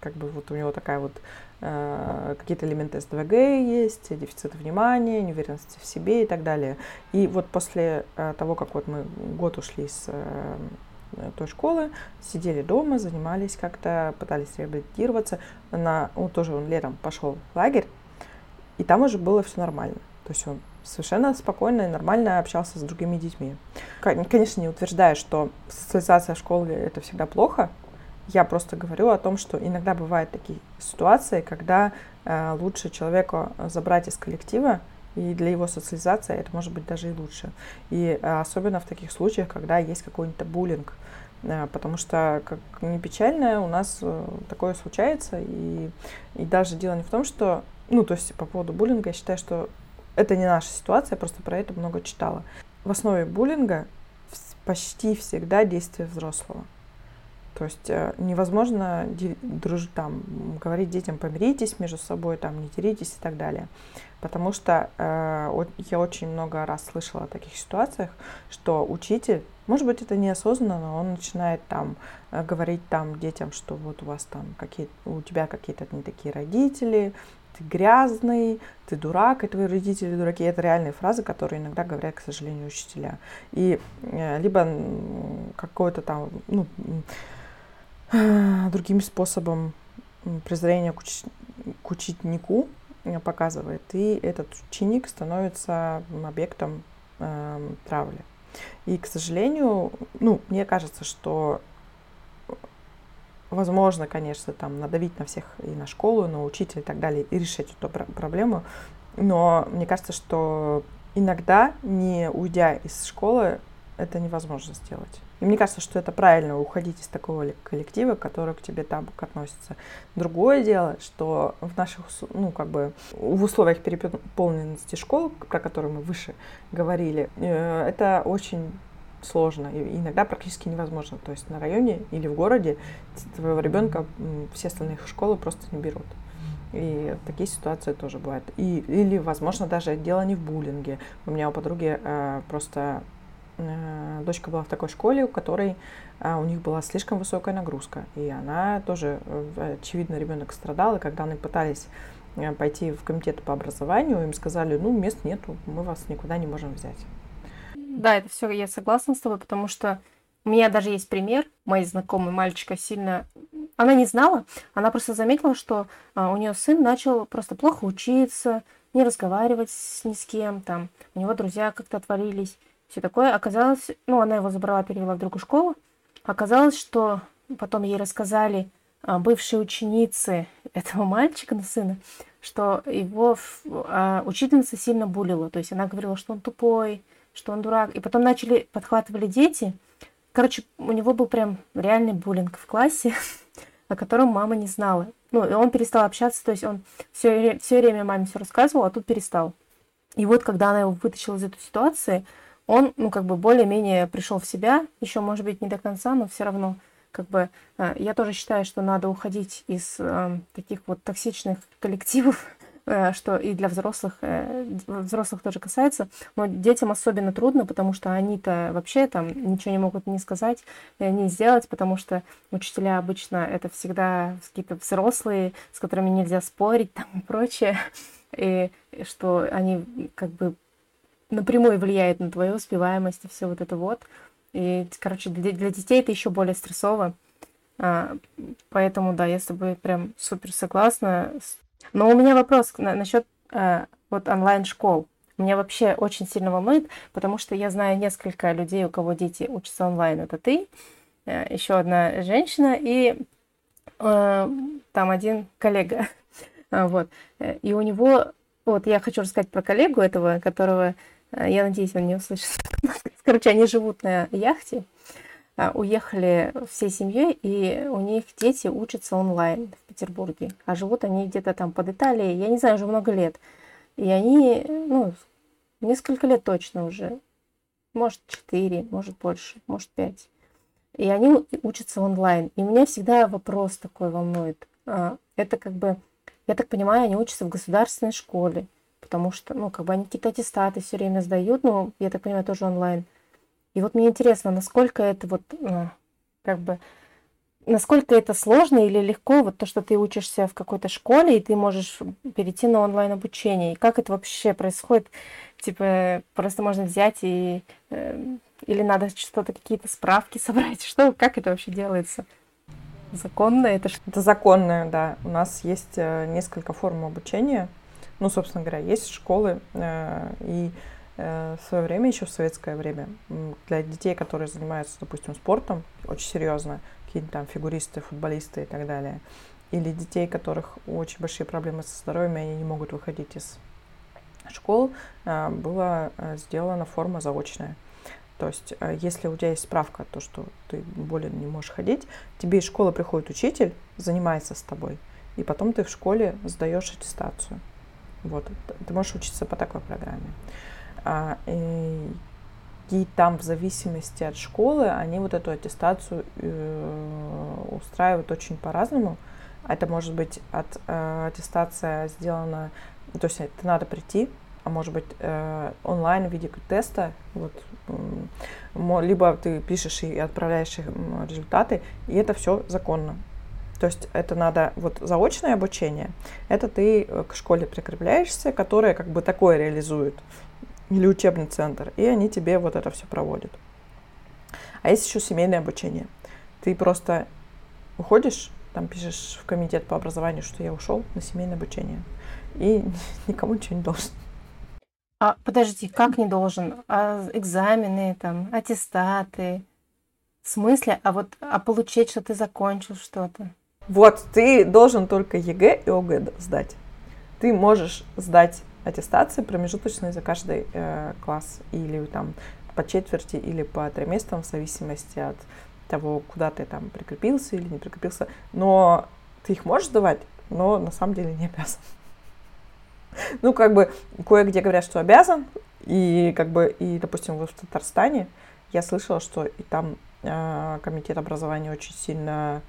как бы вот у него такая вот какие-то элементы СДВГ есть, дефицит внимания, неуверенности в себе и так далее. И вот после э, того, как вот мы год ушли с э, той школы, сидели дома, занимались как-то, пытались реабилитироваться. На, ну, тоже он летом пошел в лагерь, и там уже было все нормально. То есть он совершенно спокойно и нормально общался с другими детьми. Конечно, не утверждаю, что социализация в школе это всегда плохо, я просто говорю о том, что иногда бывают такие ситуации, когда э, лучше человеку забрать из коллектива, и для его социализации это может быть даже и лучше. И э, особенно в таких случаях, когда есть какой-нибудь буллинг. Э, потому что, как не печально, у нас э, такое случается. И, и даже дело не в том, что... Ну, то есть по поводу буллинга я считаю, что это не наша ситуация, я просто про это много читала. В основе буллинга почти всегда действие взрослого. То есть э, невозможно дружить, там, говорить детям, помиритесь между собой, там, не деритесь и так далее. Потому что э, я очень много раз слышала о таких ситуациях, что учитель, может быть, это неосознанно, но он начинает там э, говорить там детям, что вот у вас там какие у тебя какие-то не такие родители, ты грязный, ты дурак, и твои родители дураки. Это реальные фразы, которые иногда говорят, к сожалению, учителя. И э, либо какой-то там, ну, *sighs* другим способом презрения к, уч- к ученику э, показывает, и этот ученик становится объектом э, травли. И, к сожалению, ну, мне кажется, что возможно, конечно, там надавить на всех и на школу, и на учителя и так далее, и решить эту проблему, но мне кажется, что иногда, не уйдя из школы, это невозможно сделать. И мне кажется, что это правильно уходить из такого коллектива, который к тебе там относится. Другое дело, что в наших, ну, как бы, в условиях переполненности школ, про которые мы выше говорили, э, это очень сложно и иногда практически невозможно. То есть на районе или в городе твоего ребенка все остальные школы просто не берут. И такие ситуации тоже бывают. И, или, возможно, даже дело не в буллинге. У меня у подруги э, просто дочка была в такой школе, у которой а, у них была слишком высокая нагрузка. И она тоже, э, очевидно, ребенок страдал. И когда они пытались э, пойти в комитет по образованию, им сказали, ну, мест нету, мы вас никуда не можем взять. Да, это все, я согласна с тобой, потому что у меня даже есть пример, моей знакомой мальчика сильно... Она не знала, она просто заметила, что у нее сын начал просто плохо учиться, не разговаривать с ни с кем, там, у него друзья как-то отвалились все такое. Оказалось, ну, она его забрала, перевела в другую школу. Оказалось, что потом ей рассказали а, бывшие ученицы *laughs* этого мальчика, ну, сына, что его а, учительница сильно булила. То есть она говорила, что он тупой, что он дурак. И потом начали, подхватывали дети. Короче, у него был прям реальный буллинг в классе, *laughs* о котором мама не знала. Ну, и он перестал общаться, то есть он все время маме все рассказывал, а тут перестал. И вот, когда она его вытащила из этой ситуации, он, ну, как бы более-менее пришел в себя, еще, может быть, не до конца, но все равно, как бы, э, я тоже считаю, что надо уходить из э, таких вот токсичных коллективов, *laughs* э, что и для взрослых, э, взрослых тоже касается, но детям особенно трудно, потому что они-то вообще там ничего не могут не сказать, э, не сделать, потому что учителя обычно это всегда какие-то взрослые, с которыми нельзя спорить *laughs* там и прочее, и что они как бы напрямую влияет на твою успеваемость и все вот это вот. И, короче, для, для детей это еще более стрессово. А, поэтому, да, я с тобой прям супер согласна. Но у меня вопрос на, насчет а, вот онлайн-школ. Меня вообще очень сильно волнует, потому что я знаю несколько людей, у кого дети учатся онлайн. Это ты, а, еще одна женщина и а, там один коллега. *laughs* Вот. И у него... Вот я хочу рассказать про коллегу этого, которого Э, я надеюсь, он не услышит. *laughs* Короче, они живут на яхте, а, уехали всей семьей, и у них дети учатся онлайн в Петербурге. А живут они где-то там под Италией, я не знаю, уже много лет. И они, ну, несколько лет точно уже. Может, четыре, может, больше, может, пять. и они учатся онлайн. И меня всегда вопрос такой волнует. А, это как бы, я так понимаю, они учатся в государственной школе, потому что, ну, как бы они какие-то аттестаты все время сдают, ну, я так понимаю, тоже онлайн. И вот мне интересно, насколько это вот, ну, как бы, насколько это сложно или легко, вот то, что ты учишься в какой-то школе, и ты можешь перейти на онлайн обучение, и как это вообще происходит, типа, просто можно взять и, э, или надо что-то, какие-то справки *laughs* собрать, что, как это вообще делается? Законно это что? Это законное, да. У нас есть э, несколько форм обучения. Ну, собственно говоря, есть школы, э, и в свое время, еще в советское время, для детей, которые занимаются, допустим, спортом, очень серьезно, какие-то там фигуристы, футболисты и так далее. Или детей, у которых очень большие проблемы со здоровьем, и они не могут выходить из школ, а, была сделана форма заочная. То есть, если у тебя есть справка, то, что ты более не можешь ходить, тебе из школы приходит учитель, занимается с тобой, и потом ты в школе сдаешь аттестацию. Вот, ты можешь учиться по такой программе. И и там в зависимости от школы они вот эту аттестацию э, устраивают очень по-разному. Это может быть от э, аттестация сделана, то есть это надо прийти, а может быть э, онлайн в виде теста, вот, э, либо ты пишешь и отправляешь результаты, и это все законно. То есть это надо, вот заочное обучение, это ты э, к школе прикрепляешься, которая как бы такое реализует или учебный центр, и они тебе вот это все проводят. А есть еще семейное обучение. Ты просто уходишь, там пишешь в комитет по образованию, что я ушел на семейное обучение, и *laughs* никому ничего не должен. А подожди, как не должен? А экзамены, там, аттестаты? В смысле? А вот а получить, что ты закончил что-то? Вот, ты должен только ЕГЭ и ОГЭ сдать. Ты можешь сдать аттестации промежуточные за каждый э, класс или там по четверти или по триместрам в зависимости от того, куда ты там прикрепился или не прикрепился. Но ты их можешь давать, но на самом деле не обязан. *laughs* Ну, как бы, кое-где говорят, что обязан, и как бы, и, допустим, в Татарстане я слышала, что и там э, комитет образования очень сильно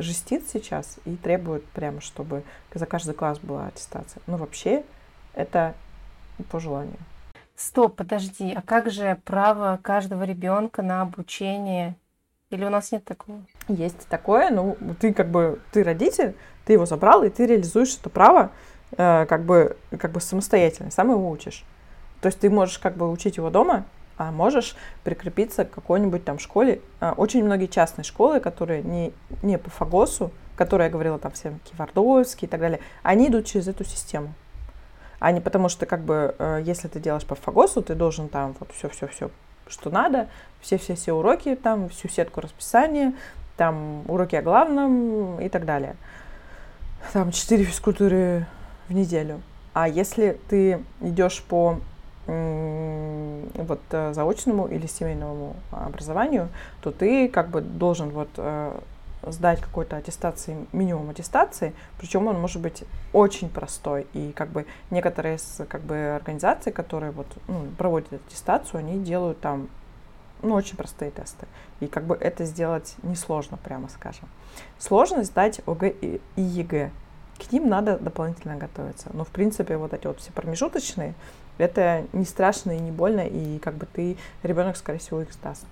жестит сейчас и требует прямо, чтобы за каждый класс была аттестация. Ну, вообще, это по желанию. Стоп, подожди, а как же право каждого ребенка на обучение? Или у нас нет такого? Есть такое, ну ты как бы ты родитель, ты его забрал и ты реализуешь это право э, как бы как бы самостоятельно, сам его учишь. То есть ты можешь как бы учить его дома, а можешь прикрепиться к какой-нибудь там школе. Э, очень многие частные школы, которые не не по Фагосу, которые я говорила там все Кивардовские и так далее, они идут через эту систему а не потому что как бы э, если ты делаешь по фагосу, ты должен там вот все-все-все, что надо, все-все-все уроки, там всю сетку расписания, там уроки о главном и так далее. Там четыре физкультуры в неделю. А если ты идешь по вот э, заочному или семейному образованию, то ты как бы должен вот э, сдать какой-то аттестации, минимум аттестации, причем он может быть очень простой. И как бы некоторые из как бы, организаций, которые вот, ну, проводят аттестацию, они делают там ну, очень простые тесты. И как бы это сделать несложно, прямо скажем. Сложно сдать ОГЭ и ЕГЭ. К ним надо дополнительно готовиться. Но, в принципе, вот эти вот все промежуточные, это не страшно и не больно, и как бы ты, ребенок, скорее всего, их сдаст.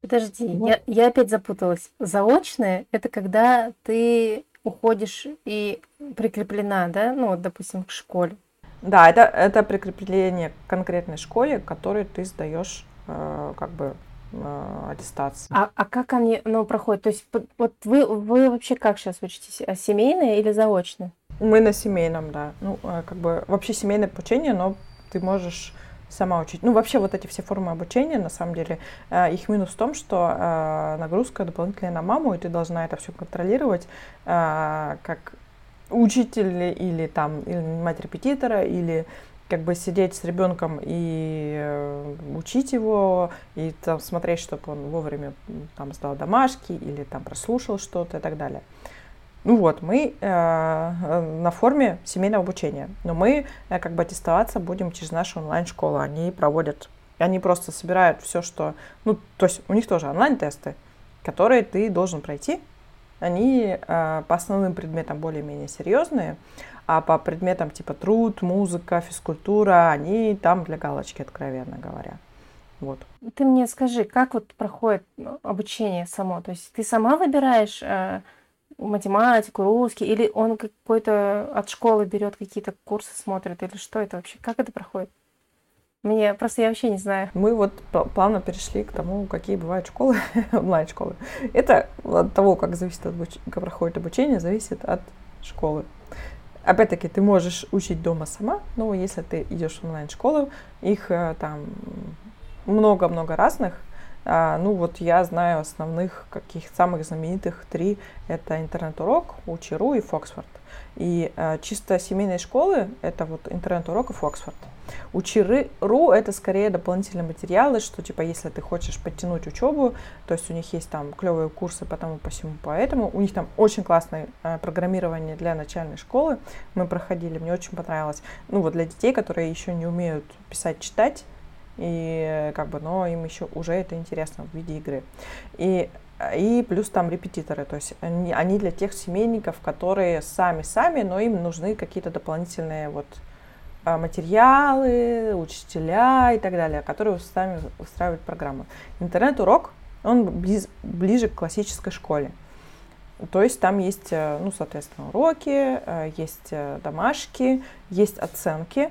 Подожди, вот. я, я опять запуталась. Заочное это когда ты уходишь и прикреплена, да, ну вот, допустим, к школе. Да, это, это прикрепление к конкретной школе, которой ты сдаешь э, как бы э, аттестацию. А, а как они ну, проходят? То есть вот вы, вы вообще как сейчас учитесь? А семейное или заочное? Мы на семейном, да. Ну, э, как бы вообще семейное обучение, но ты можешь сама учить. Ну, вообще вот эти все формы обучения, на самом деле, э, их минус в том, что э, нагрузка дополнительная на маму, и ты должна это все контролировать, э, как учитель или там или мать репетитора, или как бы сидеть с ребенком и учить его, и там смотреть, чтобы он вовремя там сдал домашки или там прослушал что-то и так далее. Ну вот, мы э, на форме семейного обучения, но мы э, как бы аттестоваться будем через нашу онлайн-школу. Они проводят, они просто собирают все, что, ну, то есть у них тоже онлайн-тесты, которые ты должен пройти. Они э, по основным предметам более-менее серьезные, а по предметам типа труд, музыка, физкультура, они там для галочки, откровенно говоря. Вот. Ты мне скажи, как вот проходит ну, обучение само? То есть ты сама выбираешь э, математику, русский, или он какой-то от школы берет какие-то курсы, смотрит, или что это вообще? Как это проходит? Мне просто я вообще не знаю. Мы вот плавно перешли к тому, какие бывают школы, *laughs* онлайн-школы. Это от того, как зависит от как проходит обучение, зависит от школы. Опять-таки, ты можешь учить дома сама, но если ты идешь в онлайн-школу, их э, там много-много разных. А, ну вот я знаю основных, каких самых знаменитых три. Это интернет-урок, Учеру и Фоксфорд. И а, чисто семейной школы это вот интернет-урок и Фоксфорд. Учеру это скорее дополнительные материалы, что типа если ты хочешь подтянуть учебу, то есть у них есть там клевые курсы по тому, по всему, поэтому. У них там очень классное а, программирование для начальной школы. Мы проходили, мне очень понравилось. Ну вот для детей, которые еще не умеют писать, читать, и как бы, но им еще уже это интересно в виде игры. И и плюс там репетиторы, то есть они, они для тех семейников, которые сами-сами, но им нужны какие-то дополнительные вот а, материалы, учителя и так далее, которые сами устраивают программу. Интернет-урок, он близ, ближе к классической школе. То есть там есть, э, ну, соответственно, уроки, э, есть э, домашки, есть оценки,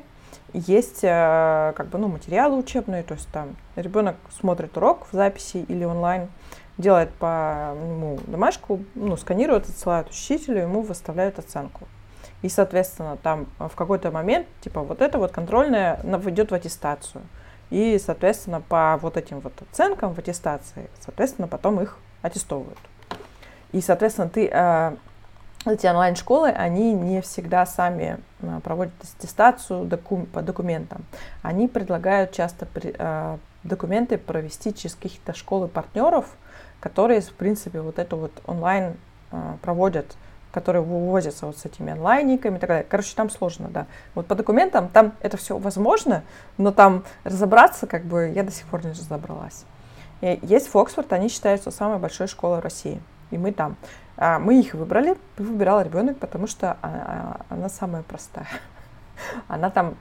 есть э, как бы, ну, материалы учебные, то есть там ребенок смотрит урок в записи или онлайн, делает по нему домашку, ну, сканирует, отсылает учителю, ему выставляют оценку. И, соответственно, там в какой-то момент, типа, вот это вот контрольное идет в аттестацию. И, соответственно, по вот этим вот оценкам в аттестации, соответственно, потом их аттестовывают. И, соответственно, ты э, эти онлайн-школы, они не всегда сами а, проводят аттестацию докум по документам. Они предлагают часто при, э, документы провести через какие-то школы партнеров, которые, в принципе, вот это вот онлайн э, проводят, которые вывозятся вот с этими онлайниками и так далее. Короче, там сложно, да. Вот по документам там это все возможно, но там разобраться, как бы, я до сих пор не разобралась. И есть Фоксфорд, они считаются самой большой школой России, и мы там. А, мы их выбрали, выбирал ребенок, потому что а, а, она самая простая. *laughs* Она там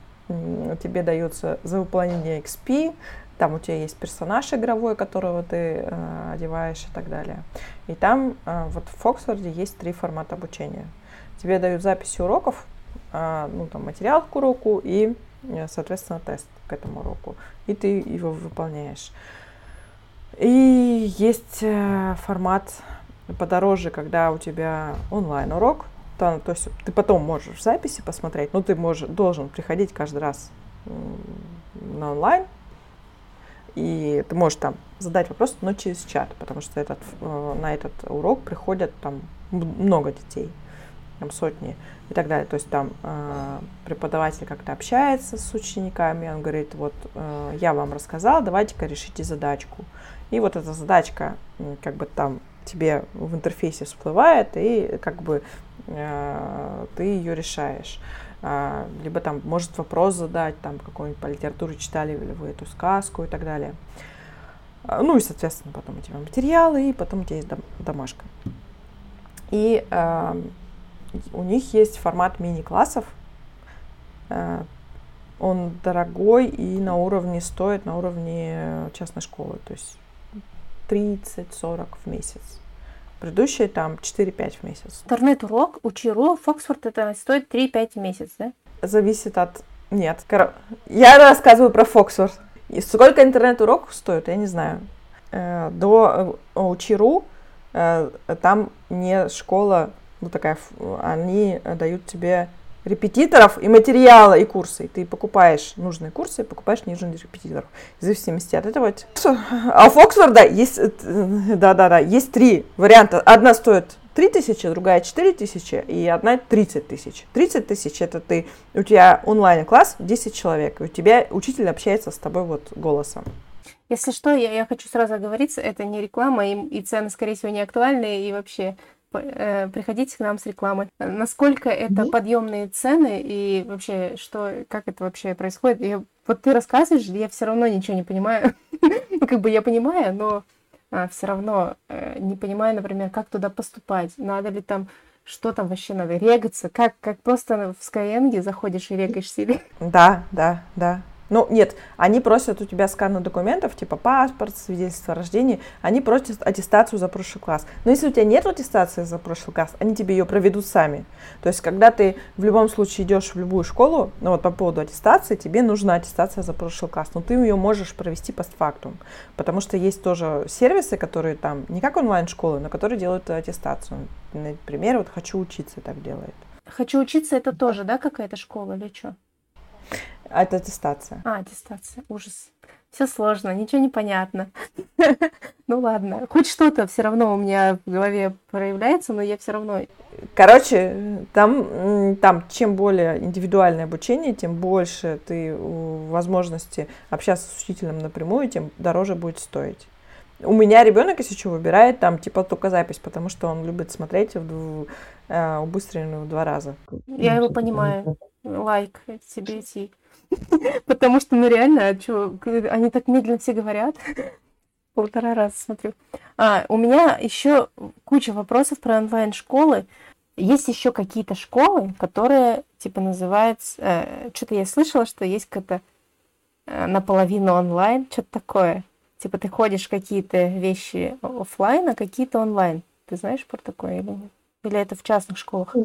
тебе дается за выполнение XP, там у тебя есть персонаж игровой, которого ты э, одеваешь и так далее. И там э, вот в Фоксфорде есть три формата обучения. Тебе дают записи уроков, э, ну там материал к уроку и, соответственно, тест к этому уроку. И ты его выполняешь. И есть э, формат подороже, когда у тебя онлайн урок, то, то есть ты потом можешь в записи посмотреть, но ты можешь, должен приходить каждый раз на онлайн, и ты можешь там задать вопрос, но через чат, потому что этот, э, на этот урок приходят там много детей, там сотни и так далее. То есть там э, преподаватель как-то общается с учениками, он говорит, вот э, я вам рассказал, давайте-ка решите задачку. И вот эта задачка, как бы там тебе в интерфейсе всплывает, и как бы э, ты ее решаешь. Э, либо там может вопрос задать, там какой-нибудь по литературе читали ли вы эту сказку и так далее. А, ну и, соответственно, потом у тебя материалы, и потом у тебя есть дом, домашка. И э, у них есть формат мини-классов. Э, он дорогой и на уровне стоит, на уровне частной школы. То есть 30-40 в месяц. Предыдущие там 4-5 в месяц. Интернет-урок, учеру, Фоксфорд это стоит 3-5 в месяц, да? Зависит от... Нет. Я рассказываю про Фоксфорд. И сколько интернет-урок стоит, я не знаю. Э, до э, учеру э, там не школа, ну такая, они дают тебе репетиторов и материала, и курсы. Ты покупаешь нужные курсы, покупаешь нужных репетиторов. В зависимости от этого. А у Фоксфорда есть, да-да-да, есть три варианта. Одна стоит 3 тысячи, другая 4 тысячи, и одна 30 тысяч. 30 тысяч это ты, у тебя онлайн-класс 10 человек, и у тебя учитель общается с тобой вот голосом. Если что, я, я хочу сразу оговориться, это не реклама, и, и цены, скорее всего, не актуальны, и вообще Э, приходите к нам с рекламой. Насколько это mm-hmm. подъемные цены и вообще, что, как это вообще происходит? Я, вот ты рассказываешь, я все равно ничего не понимаю. *laughs* ну, как бы я понимаю, но а, все равно э, не понимаю, например, как туда поступать, надо ли там что там вообще надо регаться, как, как просто в Skyeng заходишь и регаешься или... Да, да, да. Ну, нет, они просят у тебя сканы документов, типа паспорт, свидетельство о рождении, они просят аттестацию за прошлый класс. Но если у тебя нет аттестации за прошлый класс, они тебе ее проведут сами. То есть, когда ты в любом случае идешь в любую школу, ну вот по поводу аттестации, тебе нужна аттестация за прошлый класс, но ты ее можешь провести постфактум, потому что есть тоже сервисы, которые там, не как онлайн-школы, но которые делают аттестацию. Например, вот «Хочу учиться» так делает. «Хочу учиться» — это тоже, да, какая-то школа или что? А это аттестация. А, аттестация. Ужас. Все сложно, ничего не понятно. *laughs* ну ладно, хоть что-то все равно у меня в голове проявляется, но я все равно. Короче, там, там чем более индивидуальное обучение, тем больше ты возможности общаться с учителем напрямую, тем дороже будет стоить. У меня ребенок, если что, выбирает там типа только запись, потому что он любит смотреть в, э, убыстренную в два раза. Я его понимаю. Лайк тебе идти. *laughs* Потому что, ну реально, а что, они так медленно все говорят. *laughs* Полтора раза смотрю. А, у меня еще куча вопросов про онлайн-школы. Есть еще какие-то школы, которые, типа, называются... Э, что-то я слышала, что есть какая-то э, наполовину онлайн, что-то такое. Типа, ты ходишь какие-то вещи офлайн, а какие-то онлайн. Ты знаешь про такое или нет? Или это в частных школах?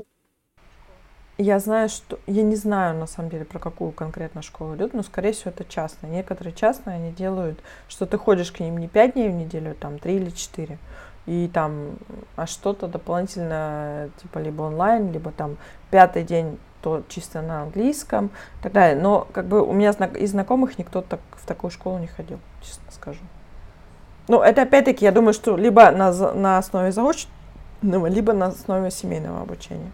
Я знаю, что... Я не знаю, на самом деле, про какую конкретно школу идет, но, скорее всего, это частные. Некоторые частные, они делают, что ты ходишь к ним не 5 дней в неделю, там 3 или 4. И там, а что-то дополнительно, типа, либо онлайн, либо там пятый день то чисто на английском и так далее. Но, как бы, у меня из знакомых никто так, в такую школу не ходил, честно скажу. Ну, это опять-таки, я думаю, что либо на, на основе заочного, либо на основе семейного обучения.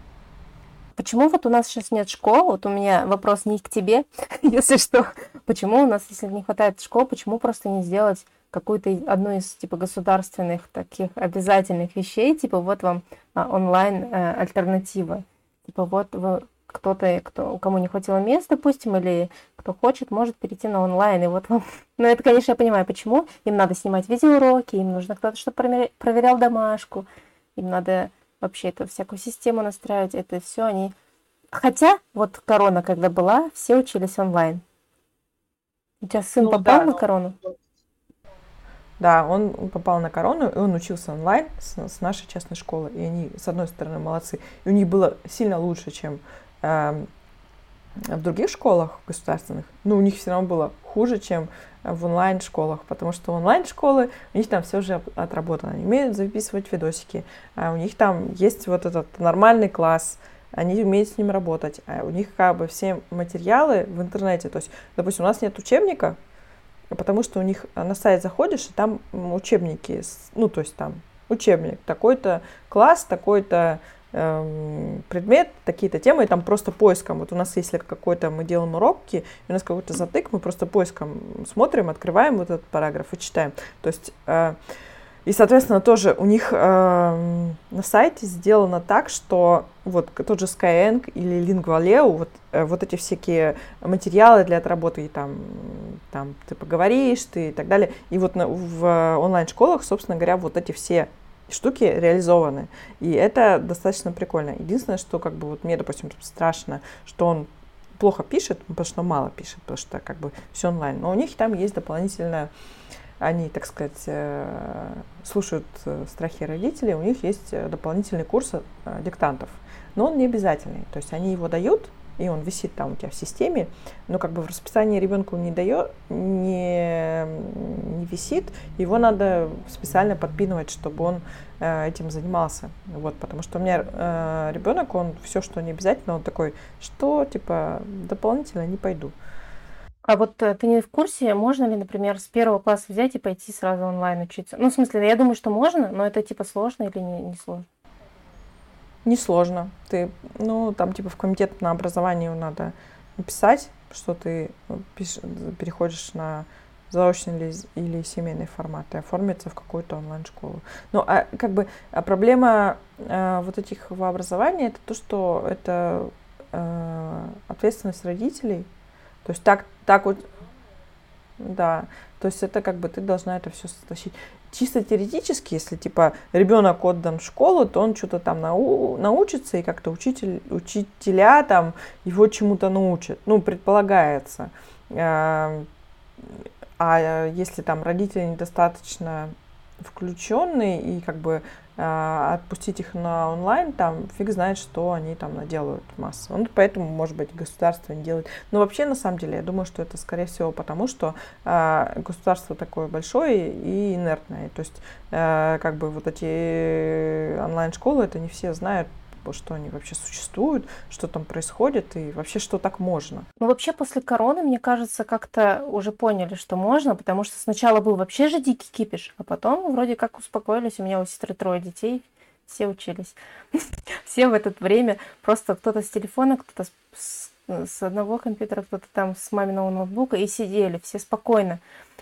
Почему вот у нас сейчас нет школ? Вот у меня вопрос не к тебе, *laughs* если что. Почему у нас, если не хватает школ, почему просто не сделать какую-то одну из типа государственных таких обязательных вещей, типа вот вам а, онлайн а, альтернатива, типа вот вы, кто-то, кто, кому не хватило мест, допустим, или кто хочет, может перейти на онлайн, и вот вам... *laughs* Ну, это, конечно, я понимаю, почему. Им надо снимать видеоуроки, им нужно кто-то, чтобы проверял домашку, им надо вообще эту всякую систему настраивать, это все они... Хотя, вот корона когда была, все учились онлайн. У тебя сын ну, попал да, на корону? Да, он попал на корону, и он учился онлайн с, с нашей частной школы. И они, с одной стороны, молодцы. И у них было сильно лучше, чем э, в других школах государственных. Но у них все равно было хуже, чем в онлайн-школах, потому что онлайн-школы, у них там все уже отработано. Они умеют записывать видосики, а у них там есть вот этот нормальный класс, они умеют с ним работать, а у них как бы все материалы в интернете. То есть, допустим, у нас нет учебника, потому что у них на сайт заходишь, и там учебники, ну, то есть там учебник, такой-то класс, такой-то предмет, такие-то темы, и там просто поиском. Вот у нас, если какой-то мы делаем уроки, и у нас какой-то затык, мы просто поиском смотрим, открываем вот этот параграф и читаем. То есть, э, и, соответственно, тоже у них э, на сайте сделано так, что вот тот же Skyeng или Lingvaleo, вот, э, вот эти всякие материалы для отработки, там, там ты поговоришь, ты и так далее. И вот на, в онлайн-школах, собственно говоря, вот эти все штуки реализованы. И это достаточно прикольно. Единственное, что как бы вот мне, допустим, страшно, что он плохо пишет, потому что мало пишет, потому что как бы все онлайн. Но у них там есть дополнительно, они, так сказать, э, слушают э, страхи родителей, у них есть э, дополнительный курс диктантов. Но он не обязательный. То есть они его дают, и он висит там у тебя в системе, но как бы в расписании ребенку не дает, не, не висит, его надо специально подпинывать, чтобы он э, этим занимался. Вот, потому что у меня э, ребенок, он все, что не обязательно, он такой, что, типа, дополнительно не пойду. А вот э, ты не в курсе, можно ли, например, с первого класса взять и пойти сразу онлайн учиться? Ну, в смысле, я думаю, что можно, но это типа сложно или не, не сложно? Несложно. Ты, ну, там типа в комитет на образование надо написать, что ты ну, пиш, переходишь на заочный или, или семейный формат и оформиться в какую-то онлайн-школу. Ну, а как бы а проблема а, вот этих в образовании это то, что это а, ответственность родителей. То есть так, так вот, да, то есть это как бы ты должна это все стащить. чисто теоретически, если типа ребенок отдан в школу, то он что-то там нау научится, и как-то учитель, учителя там его чему-то научат. Ну, предполагается. А, а если там родители недостаточно включенные и как бы отпустить их на онлайн, там фиг знает, что они там наделают массово. Ну, поэтому, может быть, государство не делает. Но вообще, на самом деле, я думаю, что это, скорее всего, потому что э, государство такое большое и инертное. То есть, э, как бы вот эти онлайн-школы, это не все знают что они вообще существуют, что там происходит и вообще что так можно. Ну вообще после короны, мне кажется, как-то уже поняли, что можно, потому что сначала был вообще же дикий кипиш, а потом вроде как успокоились. У меня у сестры трое детей, все учились. *laughs* Все в это время просто кто-то с телефона, кто-то с, с одного компьютера, кто-то там с маминого ноутбука и сидели, все спокойно.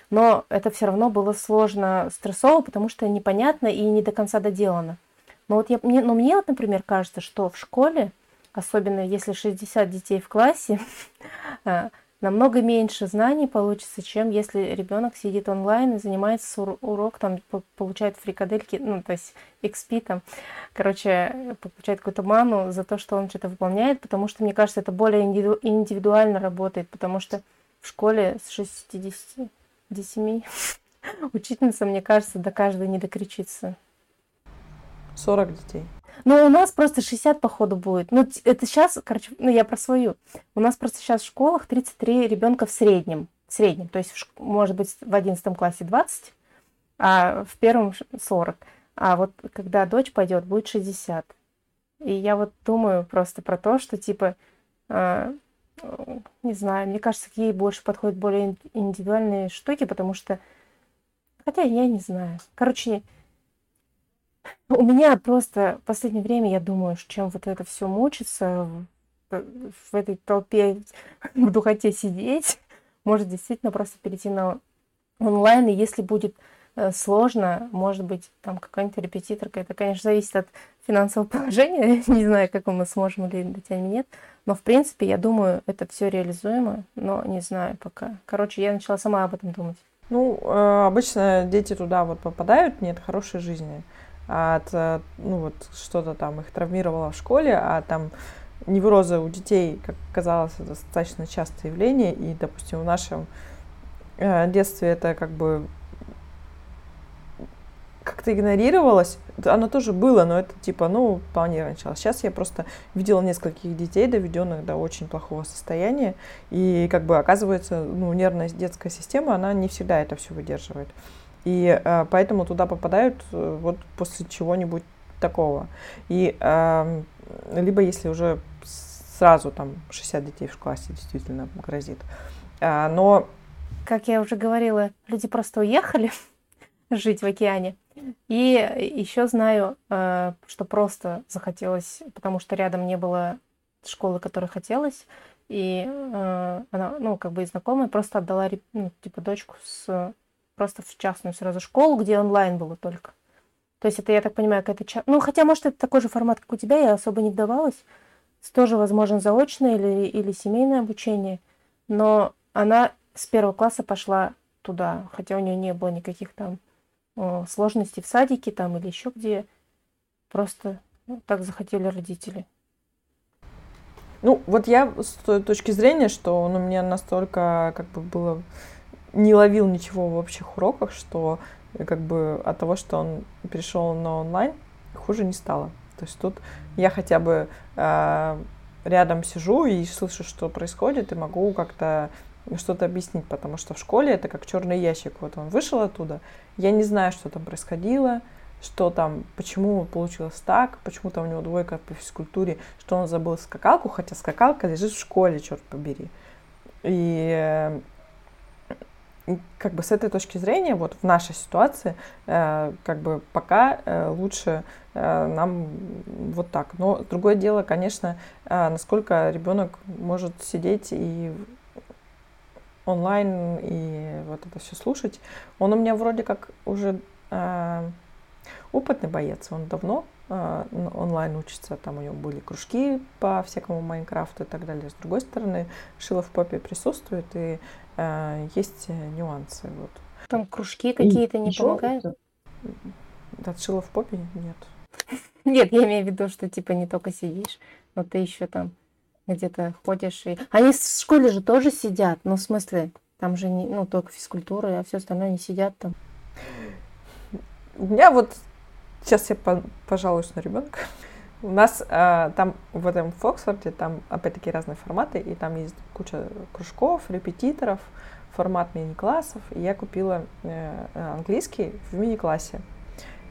Но это все равно было сложно, стрессово, потому что непонятно и не до конца доделано. Но вот я, мне, но мне вот, например, кажется, что в школе, особенно если 60 детей в классе, *laughs* э, намного меньше знаний получится, чем если ребенок сидит онлайн и занимается урок, там получает фрикадельки, ну, то есть XP там, короче, получает какую-то ману за то, что он что-то выполняет, потому что, мне кажется, это более индивидуально работает, потому что в школе с 60 детьми *laughs* учительница, мне кажется, до каждой не докричится. 40 детей. Ну, у нас просто 60, походу, будет. Ну, это сейчас, короче, ну, я про свою. У нас просто сейчас в школах 33 ребенка в среднем. В среднем. То есть, может быть, в 11 классе 20, а в первом 40. А вот когда дочь пойдет, будет 60. И я вот думаю просто про то, что, типа, э, не знаю, мне кажется, к ей больше подходят более индивидуальные штуки, потому что... Хотя я не знаю. Короче, у меня просто в последнее время, я думаю, чем вот это все мучиться, в этой толпе *laughs* в духоте сидеть, может действительно просто перейти на онлайн, и если будет э, сложно, может быть, там какая-нибудь репетиторка, это, конечно, зависит от финансового *laughs* положения, не знаю, как мы сможем или дотянем, нет, но, в принципе, я думаю, это все реализуемо, но не знаю пока. Короче, я начала сама об этом думать. Ну, э, обычно дети туда вот попадают, нет хорошей жизни от, э, ну вот, что-то там их травмировало в школе, а там неврозы у детей, как казалось, это достаточно частое явление, и, допустим, в нашем э, детстве это как бы как-то игнорировалось, оно тоже было, но это типа, ну, планировано. Сейчас я просто видела нескольких детей, доведенных до очень плохого состояния, и как бы оказывается, ну, нервная детская система, она не всегда это все выдерживает. И э, поэтому туда попадают э, вот после чего-нибудь такого. И э, либо если уже сразу там 60 детей в классе действительно грозит. Э, но... Как я уже говорила, люди просто уехали *laughs* жить в океане. И еще знаю, э, что просто захотелось, потому что рядом не было школы, которой хотелось, и э, она, ну, как бы и знакомая, просто отдала, ну, типа, дочку с просто в частную сразу школу, где онлайн было только. То есть это, я так понимаю, какая-то... Ну, хотя, может, это такой же формат, как у тебя, я особо не вдавалась. Тоже, возможно, заочное или, или семейное обучение. Но она с первого класса пошла туда, хотя у нее не было никаких там о, сложностей в садике там или еще где. Просто ну, так захотели родители. Ну, вот я с той точки зрения, что он у меня настолько как бы было не ловил ничего в общих уроках, что э, как бы от того, что он перешел на онлайн, хуже не стало. То есть тут я хотя бы э, рядом сижу и слышу, что происходит, и могу как-то что-то объяснить, потому что в школе это как черный ящик. Вот он вышел оттуда, я не знаю, что там происходило, что там, почему получилось так, почему там у него двойка по физкультуре, что он забыл скакалку, хотя скакалка лежит в школе, черт побери. И э, как бы с этой точки зрения, вот в нашей ситуации, э, как бы пока э, лучше э, нам вот так. Но другое дело, конечно, насколько ребенок может сидеть и онлайн и вот это все слушать. Он у меня вроде как уже опытный боец, он давно онлайн учится, там у него были кружки по всякому Майнкрафту и так далее. С другой стороны, Шила в попе присутствует, и э, есть нюансы. Вот. Там кружки какие-то не помогают? Отшила в попе? Нет. *laughs* Нет, я имею в виду, что типа не только сидишь, но ты еще там где-то ходишь. И... Они в школе же тоже сидят, ну, в смысле, там же не, ну, только физкультура, а все остальное не сидят там. У меня вот сейчас я пожалуюсь на ребенка. У нас э, там в этом Фоксфорде там опять-таки разные форматы, и там есть куча кружков, репетиторов, формат мини-классов. И я купила э, английский в мини-классе.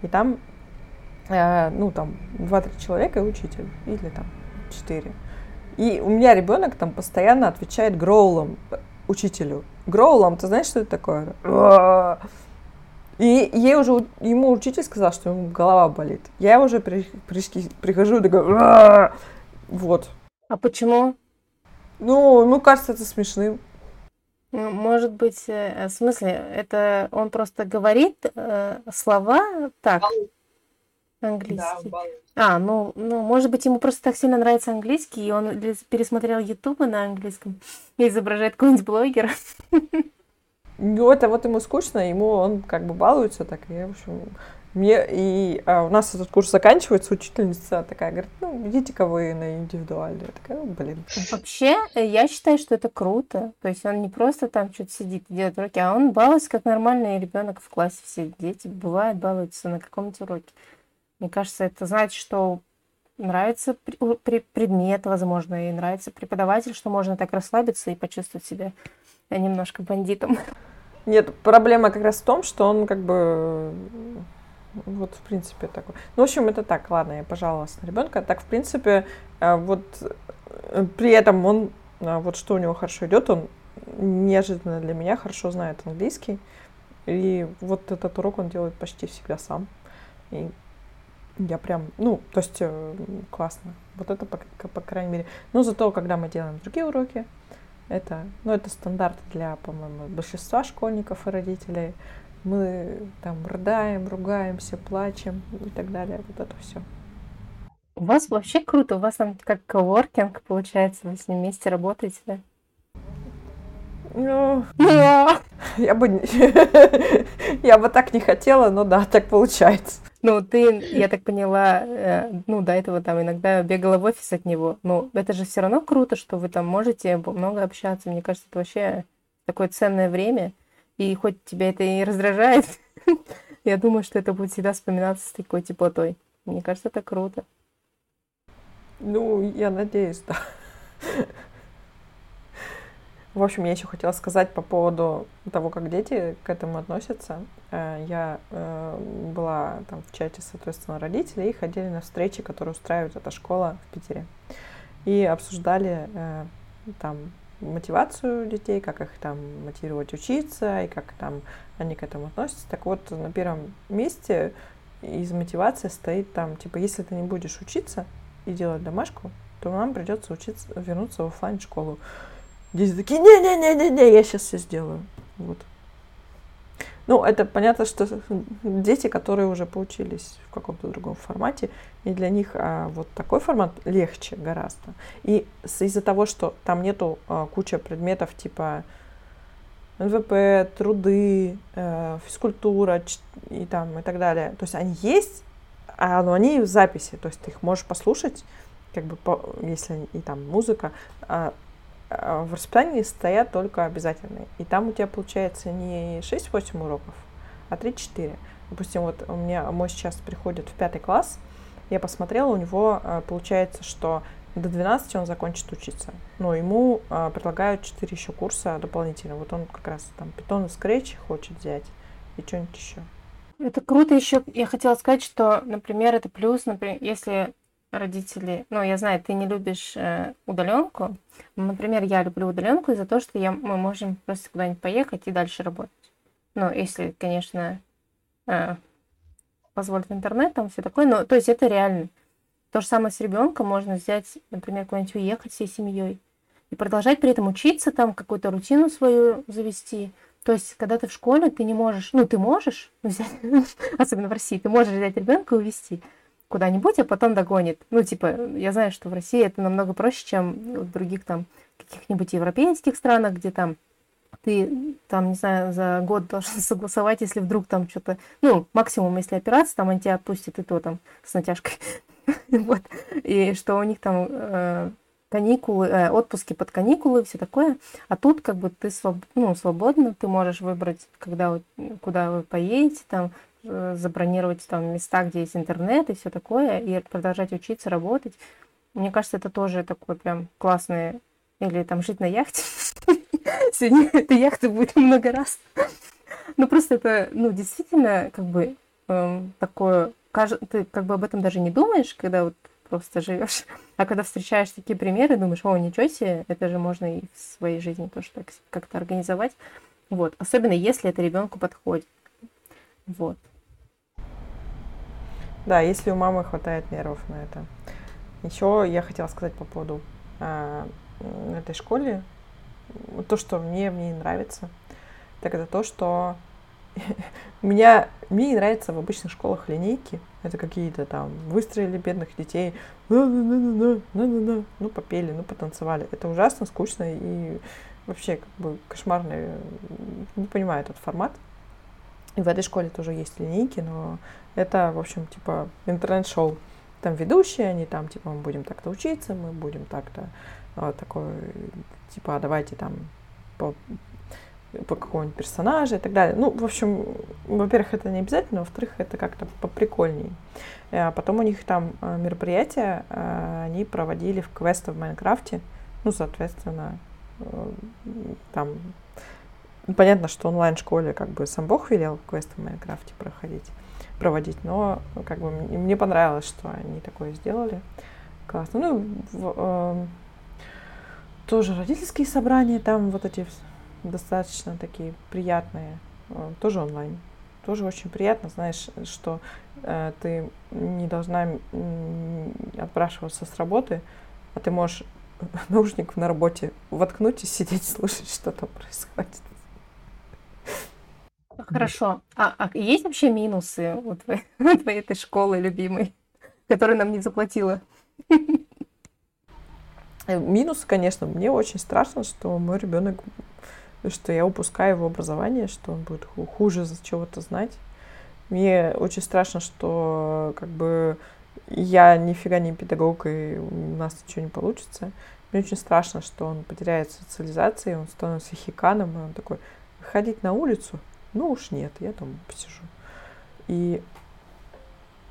И там, э, ну, там 2-3 человека и учитель, или там 4. И у меня ребенок там постоянно отвечает гроулом учителю. Гроулом, ты знаешь, что это такое? И ей уже, ему учитель сказал, что ему голова болит. Я уже при, при, прихожу и такая, вот. А почему? Ну, ему кажется это смешным. Ну, может быть, э, в смысле, это он просто говорит э, слова так, английский. Да, а, ну, ну, может быть, ему просто так сильно нравится английский, и он пересмотрел Ютубы на английском и изображает какого-нибудь блогера. *laughs* Это вот ему скучно, ему он как бы балуется так, и, в общем, мне, и а, у нас этот курс заканчивается, учительница такая говорит, ну, идите-ка вы на индивидуальный. Я такая, ну, блин. Вообще, я считаю, что это круто. То есть он не просто там что-то сидит делает уроки, а он балуется, как нормальный ребенок в классе. Все дети бывают, балуются на каком-то уроке. Мне кажется, это значит, что нравится предмет, возможно, и нравится преподаватель, что можно так расслабиться и почувствовать себя немножко бандитом. Нет, проблема как раз в том, что он как бы вот, в принципе, такой. Ну, в общем, это так, ладно, я пожаловалась на ребенка. Так, в принципе, э, вот э, при этом он, э, вот что у него хорошо идет, он неожиданно для меня хорошо знает английский. И вот этот урок он делает почти всегда сам. И я прям, ну, то есть классно. Вот это, по, по крайней мере. Но зато, когда мы делаем другие уроки, это, ну, это стандарт для, по-моему, большинства школьников и родителей. Мы там рыдаем, ругаемся, плачем и так далее. Вот это все. У вас вообще круто, у вас там как коворкинг получается, вы с ним вместе работаете, да? Ну, я бы, *laughs* я бы так не хотела, но да, так получается. Ну, ты, я так поняла, э, ну, до этого там иногда бегала в офис от него. Но это же все равно круто, что вы там можете много общаться. Мне кажется, это вообще такое ценное время. И хоть тебя это и раздражает, *laughs* я думаю, что это будет всегда вспоминаться с такой теплотой. Мне кажется, это круто. Ну, я надеюсь, да. В общем, я еще хотела сказать по поводу того, как дети к этому относятся. Э, я э, была там в чате, соответственно, родителей и ходили на встречи, которые устраивает эта школа в Питере. И обсуждали э, там мотивацию детей, как их там мотивировать учиться и как там они к этому относятся. Так вот, на первом месте из мотивации стоит там, типа, если ты не будешь учиться и делать домашку, то нам придется учиться вернуться в офлайн школу. Дети такие, не-не-не-не-не, я сейчас все сделаю. Вот. Ну, это понятно, что дети, которые уже поучились в каком-то другом формате, и для них а, вот такой формат легче гораздо. И из-за того, что там нету а, куча предметов типа НВП, труды, э, физкультура и там и так далее. То есть они есть, а, но они в записи. То есть ты их можешь послушать, как бы, по, если и там музыка, а, в расписании стоят только обязательные. И там у тебя получается не 6-8 уроков, а 3-4. Допустим, вот у меня мой сейчас приходит в пятый класс, я посмотрела, у него а, получается, что до 12 он закончит учиться. Но ему а, предлагают 4 еще курса дополнительно. Вот он как раз там питон и скретч хочет взять и что-нибудь еще. Это круто еще. Я хотела сказать, что, например, это плюс, например, если родители, ну, я знаю, ты не любишь э, удаленку. Например, я люблю удаленку из-за того, что я, мы можем просто куда-нибудь поехать и дальше работать. Ну, если, конечно, э, позволит интернет, там все такое. Но, то есть это реально. То же самое с ребенком можно взять, например, куда-нибудь уехать всей семьей и продолжать при этом учиться, там какую-то рутину свою завести. То есть, когда ты в школе, ты не можешь, ну, ты можешь взять, *laughs* особенно в России, ты можешь взять ребенка и увезти, куда-нибудь, а потом догонит. Ну, типа, я знаю, что в России это намного проще, чем в других там каких-нибудь европейских странах, где там ты там, не знаю, за год должен *laughs* согласовать, если вдруг там что-то, ну, максимум, если операция, там они тебя отпустят, и то там с натяжкой. *laughs* вот. И что у них там э, каникулы, э, отпуски под каникулы, все такое. А тут как бы ты ну, свободно, ты можешь выбрать, когда куда вы поедете, там, забронировать там места, где есть интернет и все такое, и продолжать учиться, работать. Мне кажется, это тоже такое прям классное или там жить на яхте. *laughs* Сегодня этой яхты будет много раз. Ну, просто это, ну, действительно, как бы, эм, такое, ты как бы об этом даже не думаешь, когда вот просто живешь. А когда встречаешь такие примеры, думаешь, о, ничего себе, это же можно и в своей жизни тоже так как-то организовать. Вот. Особенно если это ребенку подходит. Вот. Да, если у мамы хватает нервов на это. Еще я хотела сказать по поводу а, этой школе, то, что мне в ней нравится, так это то, что *laughs* меня, мне не нравится в обычных школах линейки. Это какие-то там выстроили бедных детей, ну, попели, ну, потанцевали. Это ужасно скучно и вообще как бы кошмарный. Не понимаю этот формат. И в этой школе тоже есть линейки, но это, в общем, типа интернет-шоу. Там ведущие, они там, типа, мы будем так-то учиться, мы будем так-то вот такой, типа, а давайте там по, по какому-нибудь персонажу и так далее. Ну, в общем, во-первых, это не обязательно, во-вторых, это как-то поприкольней. А потом у них там э, мероприятия, э, они проводили в квесты в Майнкрафте, ну, соответственно, э, там понятно, что онлайн-школе как бы сам Бог велел квесты в Майнкрафте проходить, проводить, но как бы мне понравилось, что они такое сделали. Классно. Ну, в, тоже родительские собрания, там вот эти достаточно такие приятные, э, тоже онлайн. Тоже очень приятно, знаешь, что э, ты не должна отпрашиваться с работы, а ты можешь *laughs* наушник на работе воткнуть и сидеть слушать, что там происходит. Хорошо. А, а есть вообще минусы у твоей, у *laughs* твоей этой школы любимой, которая нам не заплатила? Э, минус, конечно, мне очень страшно, что мой ребенок, что я упускаю его образование, что он будет хуже за чего-то знать. Мне очень страшно, что как бы я нифига не педагог, и у нас ничего не получится. Мне очень страшно, что он потеряет социализацию, он становится хиканом, и он такой, ходить на улицу? Ну уж нет, я там посижу. И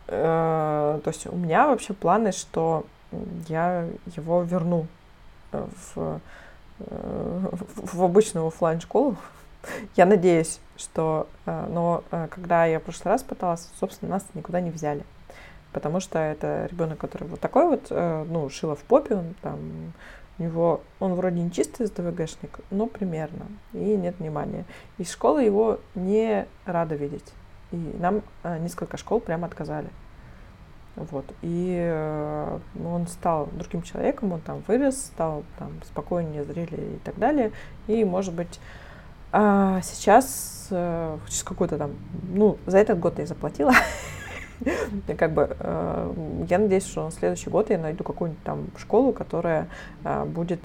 э, то есть у меня вообще планы, что я его верну э, в, э, в обычную офлайн школу. *laughs* Я надеюсь, что... Э, но когда я в прошлый раз пыталась, собственно, нас никуда не взяли. Потому что это ребенок, который вот такой вот, ну, шила в попе, он там, у него, он вроде не чистый СДВГшник, но примерно, и нет внимания. И школа его не рада видеть. И нам несколько школ прямо отказали. Вот. И э, он стал другим человеком, он там вырос, стал там спокойнее, зрелее и так далее. И, может быть, а сейчас, э, через какой-то там, ну, за этот год я заплатила. *laughs* *laughs* Как бы э, я надеюсь, что на следующий год я найду какую-нибудь там школу, которая будет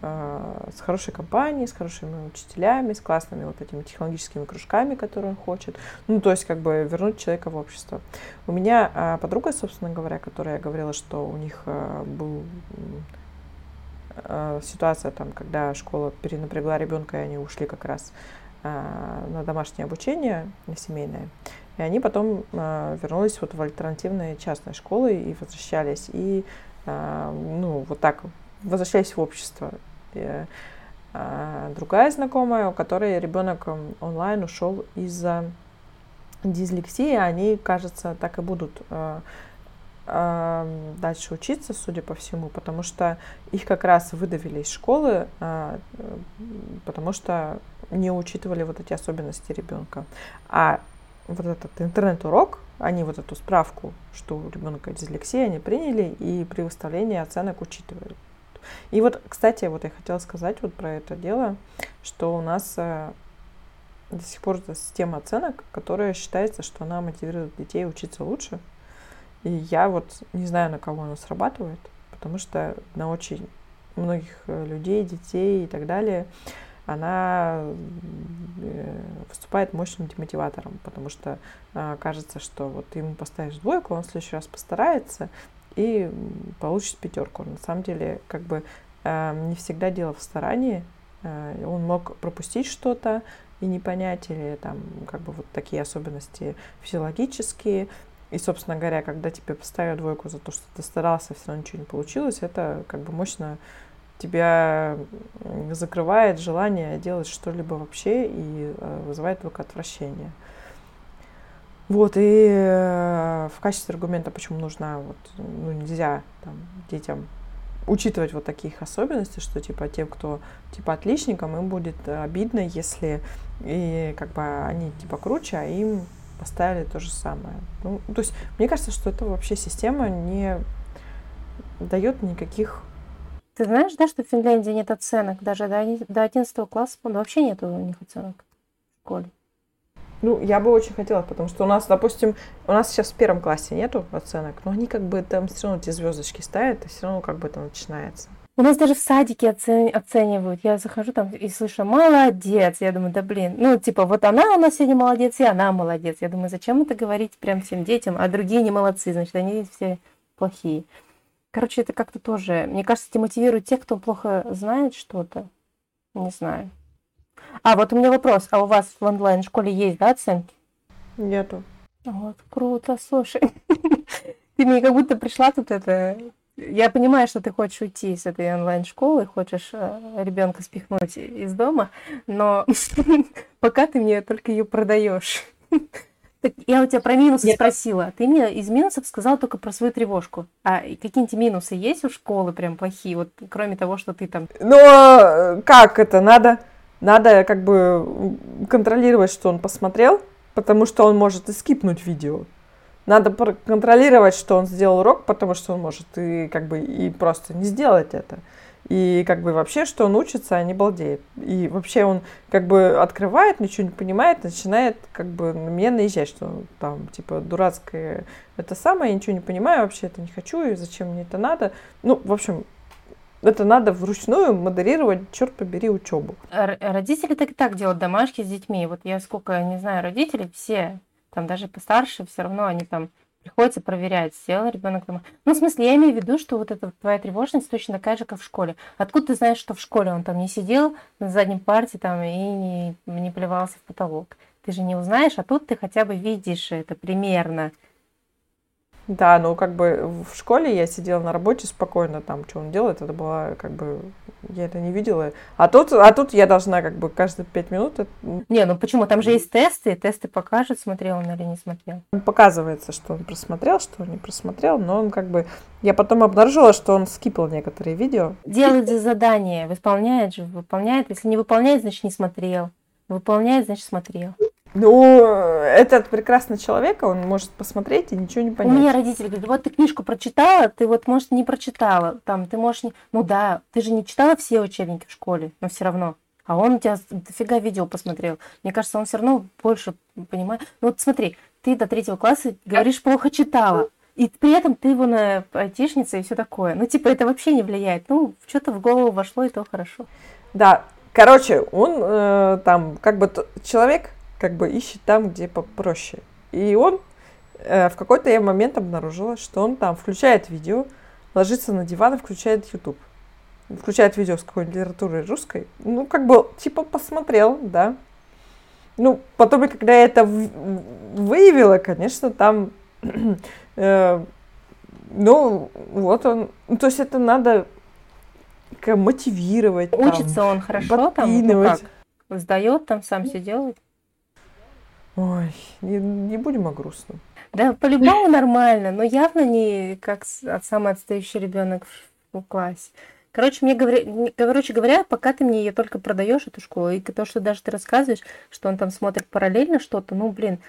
а, с хорошей компанией, с хорошими учителями, с классными вот этими технологическими кружками, которые он хочет. Ну, то есть, как бы вернуть человека в общество. У меня подруга, собственно говоря, которая говорила, что у них был ситуация там, когда школа перенапрягла ребенка, и они ушли как раз на домашнее обучение, на семейное. И они потом вернулись вот в альтернативные частные школы и возвращались. И ну, вот так возвращались в общество. И, а, другая знакомая, у которой ребенок онлайн ушел из-за дислексии, они, кажется, так и будут а, а, дальше учиться, судя по всему, потому что их как раз выдавили из школы, а, потому что не учитывали вот эти особенности ребенка. А вот этот интернет-урок, они вот эту справку, что у ребенка дислексия, они приняли и при выставлении оценок учитывали. И вот, кстати, вот я хотела сказать вот про это дело, что у нас э, до сих пор это система оценок, которая считается, что она мотивирует детей учиться лучше. И я вот не знаю, на кого она срабатывает, потому что на очень многих э, людей, детей и так далее она э, выступает мощным демотиватором, потому что э, кажется, что вот ты ему поставишь двойку, он в следующий раз постарается и получит пятерку. На самом деле, как бы э, не всегда дело в старании. Он мог пропустить что-то и не понять, или там как бы вот такие особенности физиологические. И, собственно говоря, когда тебе поставят двойку за то, что ты старался, все равно ничего не получилось, это как бы мощно тебя закрывает желание делать что-либо вообще и э, вызывает только отвращение. Вот, и э, в качестве аргумента, почему нужна, вот, ну, нельзя там, детям учитывать вот таких особенностей, что, типа, тем, кто, типа, отличникам, им будет обидно, если и, как бы, они, типа, круче, а им поставили то же самое. Ну, то есть, мне кажется, что это вообще система не дает никаких ты знаешь, да, что в Финляндии нет оценок? Даже до, до 11 класса вообще нет у них оценок в школе. Ну, я бы очень хотела, потому что у нас, допустим, у нас сейчас в первом классе нету оценок, но они как бы там все равно эти звездочки ставят, и все равно как бы это начинается. У нас даже в садике оцени- оценивают. Я захожу там и слышу, молодец. Я думаю, да блин. Ну, типа, вот она у нас сегодня молодец, и она молодец. Я думаю, зачем это говорить прям всем детям, а другие не молодцы, значит, они все плохие. Короче, это как-то тоже, мне кажется, демотивирует тех, кто плохо знает что-то. Не знаю. А, вот у меня вопрос. А у вас в онлайн-школе есть, да, оценки? Нету. Вот, круто, слушай. *laughs* Ты мне как будто пришла тут это... Я понимаю, что ты хочешь уйти из этой онлайн-школы, хочешь э, ребенка спихнуть из дома, но *laughs* пока ты мне только ее продаешь. Так я у тебя про минусы Нет. спросила. Ты мне из минусов сказал только про свою тревожку. А какие-нибудь минусы есть у школы прям плохие, вот кроме того, что ты там... Ну, как это? Надо, надо как бы контролировать, что он посмотрел, потому что он может и скипнуть видео. Надо контролировать, что он сделал урок, потому что он может и как бы и просто не сделать это. И как бы вообще, что он учится, а не балдеет. И вообще он как бы открывает, ничего не понимает, начинает как бы на меня наезжать, что там типа дурацкое это самое, я ничего не понимаю, вообще это не хочу, и зачем мне это надо. Ну, в общем, это надо вручную модерировать, черт побери, учебу. Родители так и так делают домашки с детьми. Вот я сколько не знаю родителей, все там даже постарше, все равно они там приходится проверять, сделал ребенок дома. Ну, в смысле, я имею в виду, что вот эта твоя тревожность точно такая же, как в школе. Откуда ты знаешь, что в школе он там не сидел на заднем парте там и не, не плевался в потолок? Ты же не узнаешь, а тут ты хотя бы видишь это примерно. Да, ну как бы в школе я сидела на работе спокойно, там, что он делает, это было как бы, я это не видела. А тут, а тут я должна как бы каждые пять минут... Не, ну почему? Там же есть тесты, и тесты покажут, смотрел он или не смотрел. Показывается, что он просмотрел, что он не просмотрел, но он как бы... Я потом обнаружила, что он скипал некоторые видео. Делает за задание, выполняет же, выполняет. Если не выполняет, значит не смотрел. Выполняет, значит смотрел. Ну, этот прекрасный человек, он может посмотреть и ничего не понять. У меня родители говорят, вот ты книжку прочитала, ты вот, может, не прочитала. Там, ты можешь не... Ну да, ты же не читала все учебники в школе, но все равно. А он у тебя дофига видео посмотрел. Мне кажется, он все равно больше понимает. Ну вот смотри, ты до третьего класса говоришь, плохо читала. И при этом ты его на айтишница и все такое. Ну, типа, это вообще не влияет. Ну, что-то в голову вошло, и то хорошо. Да, короче, он э, там, как бы, человек, как бы ищет там, где попроще. И он э, в какой-то момент обнаружила, что он там включает видео, ложится на диван и включает YouTube. Включает видео с какой-нибудь литературой русской. Ну, как бы, типа, посмотрел, да. Ну, потом, когда я это выявила, конечно, там, *clears throat* э, ну, вот он, ну, то есть это надо как, мотивировать. Учится там, он хорошо там, ну как? Сдает там, сам все делает? Ой, не, не будем о грустном. Да, по-любому нормально, но явно не как самый отстающий ребенок в классе. Короче, мне говоря, короче говоря, пока ты мне ее только продаешь, эту школу, и то, что даже ты рассказываешь, что он там смотрит параллельно что-то, ну, блин,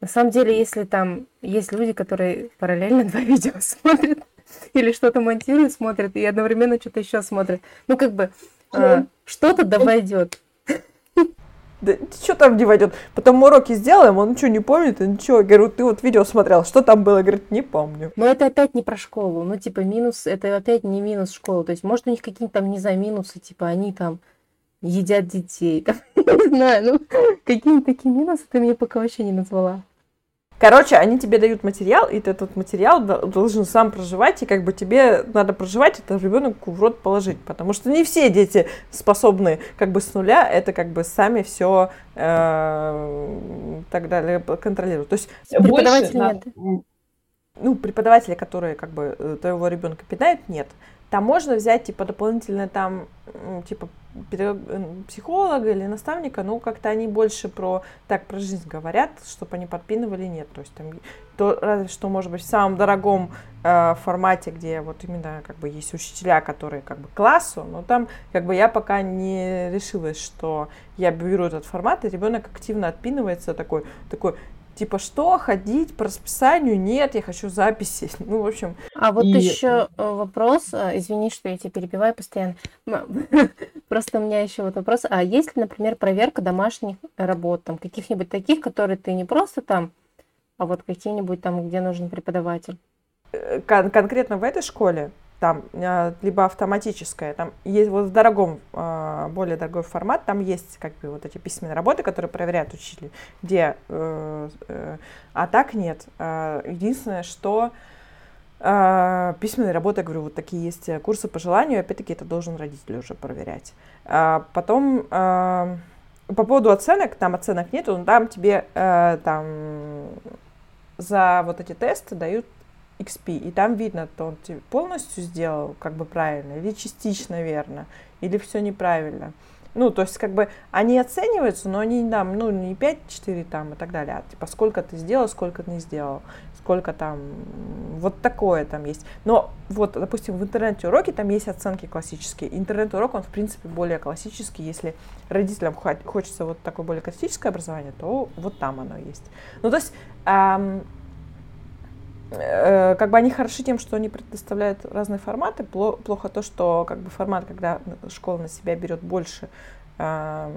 на самом деле, если там есть люди, которые параллельно *laughs* два видео смотрят, *laughs* или что-то монтируют, смотрят, и одновременно что-то еще смотрят, ну, как бы, э, что-то да войдет. Да что там не войдет? Потом уроки сделаем, он ничего не помнит, и ничего. Я говорю, ты вот видео смотрел, что там было? Говорит, не помню. Но это опять не про школу. Ну, типа, минус, это опять не минус школы. То есть, может, у них какие-то там, не за минусы, типа, они там едят детей, там, *laughs* не знаю, ну, какие такие минусы ты мне пока вообще не назвала. Короче, они тебе дают материал, и ты этот материал должен сам проживать, и как бы тебе надо проживать это ребенку в рот положить, потому что не все дети способны как бы с нуля это как бы сами все э, так далее контролируют. То есть преподаватели. Ну, преподаватели, которые как бы э, твоего ребенка питают, нет. Там можно взять, типа, дополнительно там, типа, психолога или наставника, ну, как-то они больше про, так, про жизнь говорят, чтобы они подпинывали, нет. То есть там, то, разве что, может быть, в самом дорогом э, формате, где вот именно, как бы, есть учителя, которые, как бы, классу, но там, как бы, я пока не решилась, что я беру этот формат, и ребенок активно отпинывается такой, такой, типа, что, ходить по расписанию? Нет, я хочу записи. *laughs* Ну, в общем. А вот и... еще э, вопрос, э, извини, что я тебя перебиваю постоянно. *laughs* Просто у меня еще вот вопрос. А есть ли, например, проверка домашних работ, там, каких-нибудь таких, которые ты не просто там, а вот какие-нибудь там, где нужен преподаватель? Э, кон- конкретно в этой школе там э, либо автоматическое, там есть вот в дорогом, э, более дорогой формат, там есть как бы вот эти письменные работы, которые проверяют учитель, где, э, а так нет. Единственное, что письменные работы, я говорю, вот такие есть курсы по желанию, опять-таки это должен родитель уже проверять. Потом по поводу оценок, там оценок нету, но там тебе там за вот эти тесты дают XP, и там видно, то он полностью сделал как бы правильно, или частично верно, или все неправильно. Ну, то есть, как бы, они оцениваются, но они там, ну, не 5-4 там и так далее, а типа, сколько ты сделал, сколько ты не сделал, сколько там, вот такое там есть. Но вот, допустим, в интернете-уроке там есть оценки классические. Интернет-урок, он, в принципе, более классический. Если родителям хочется вот такое более классическое образование, то вот там оно есть. Ну, то есть, эм, как бы они хороши тем, что они предоставляют разные форматы. Плохо то, что как бы формат, когда школа на себя берет больше э,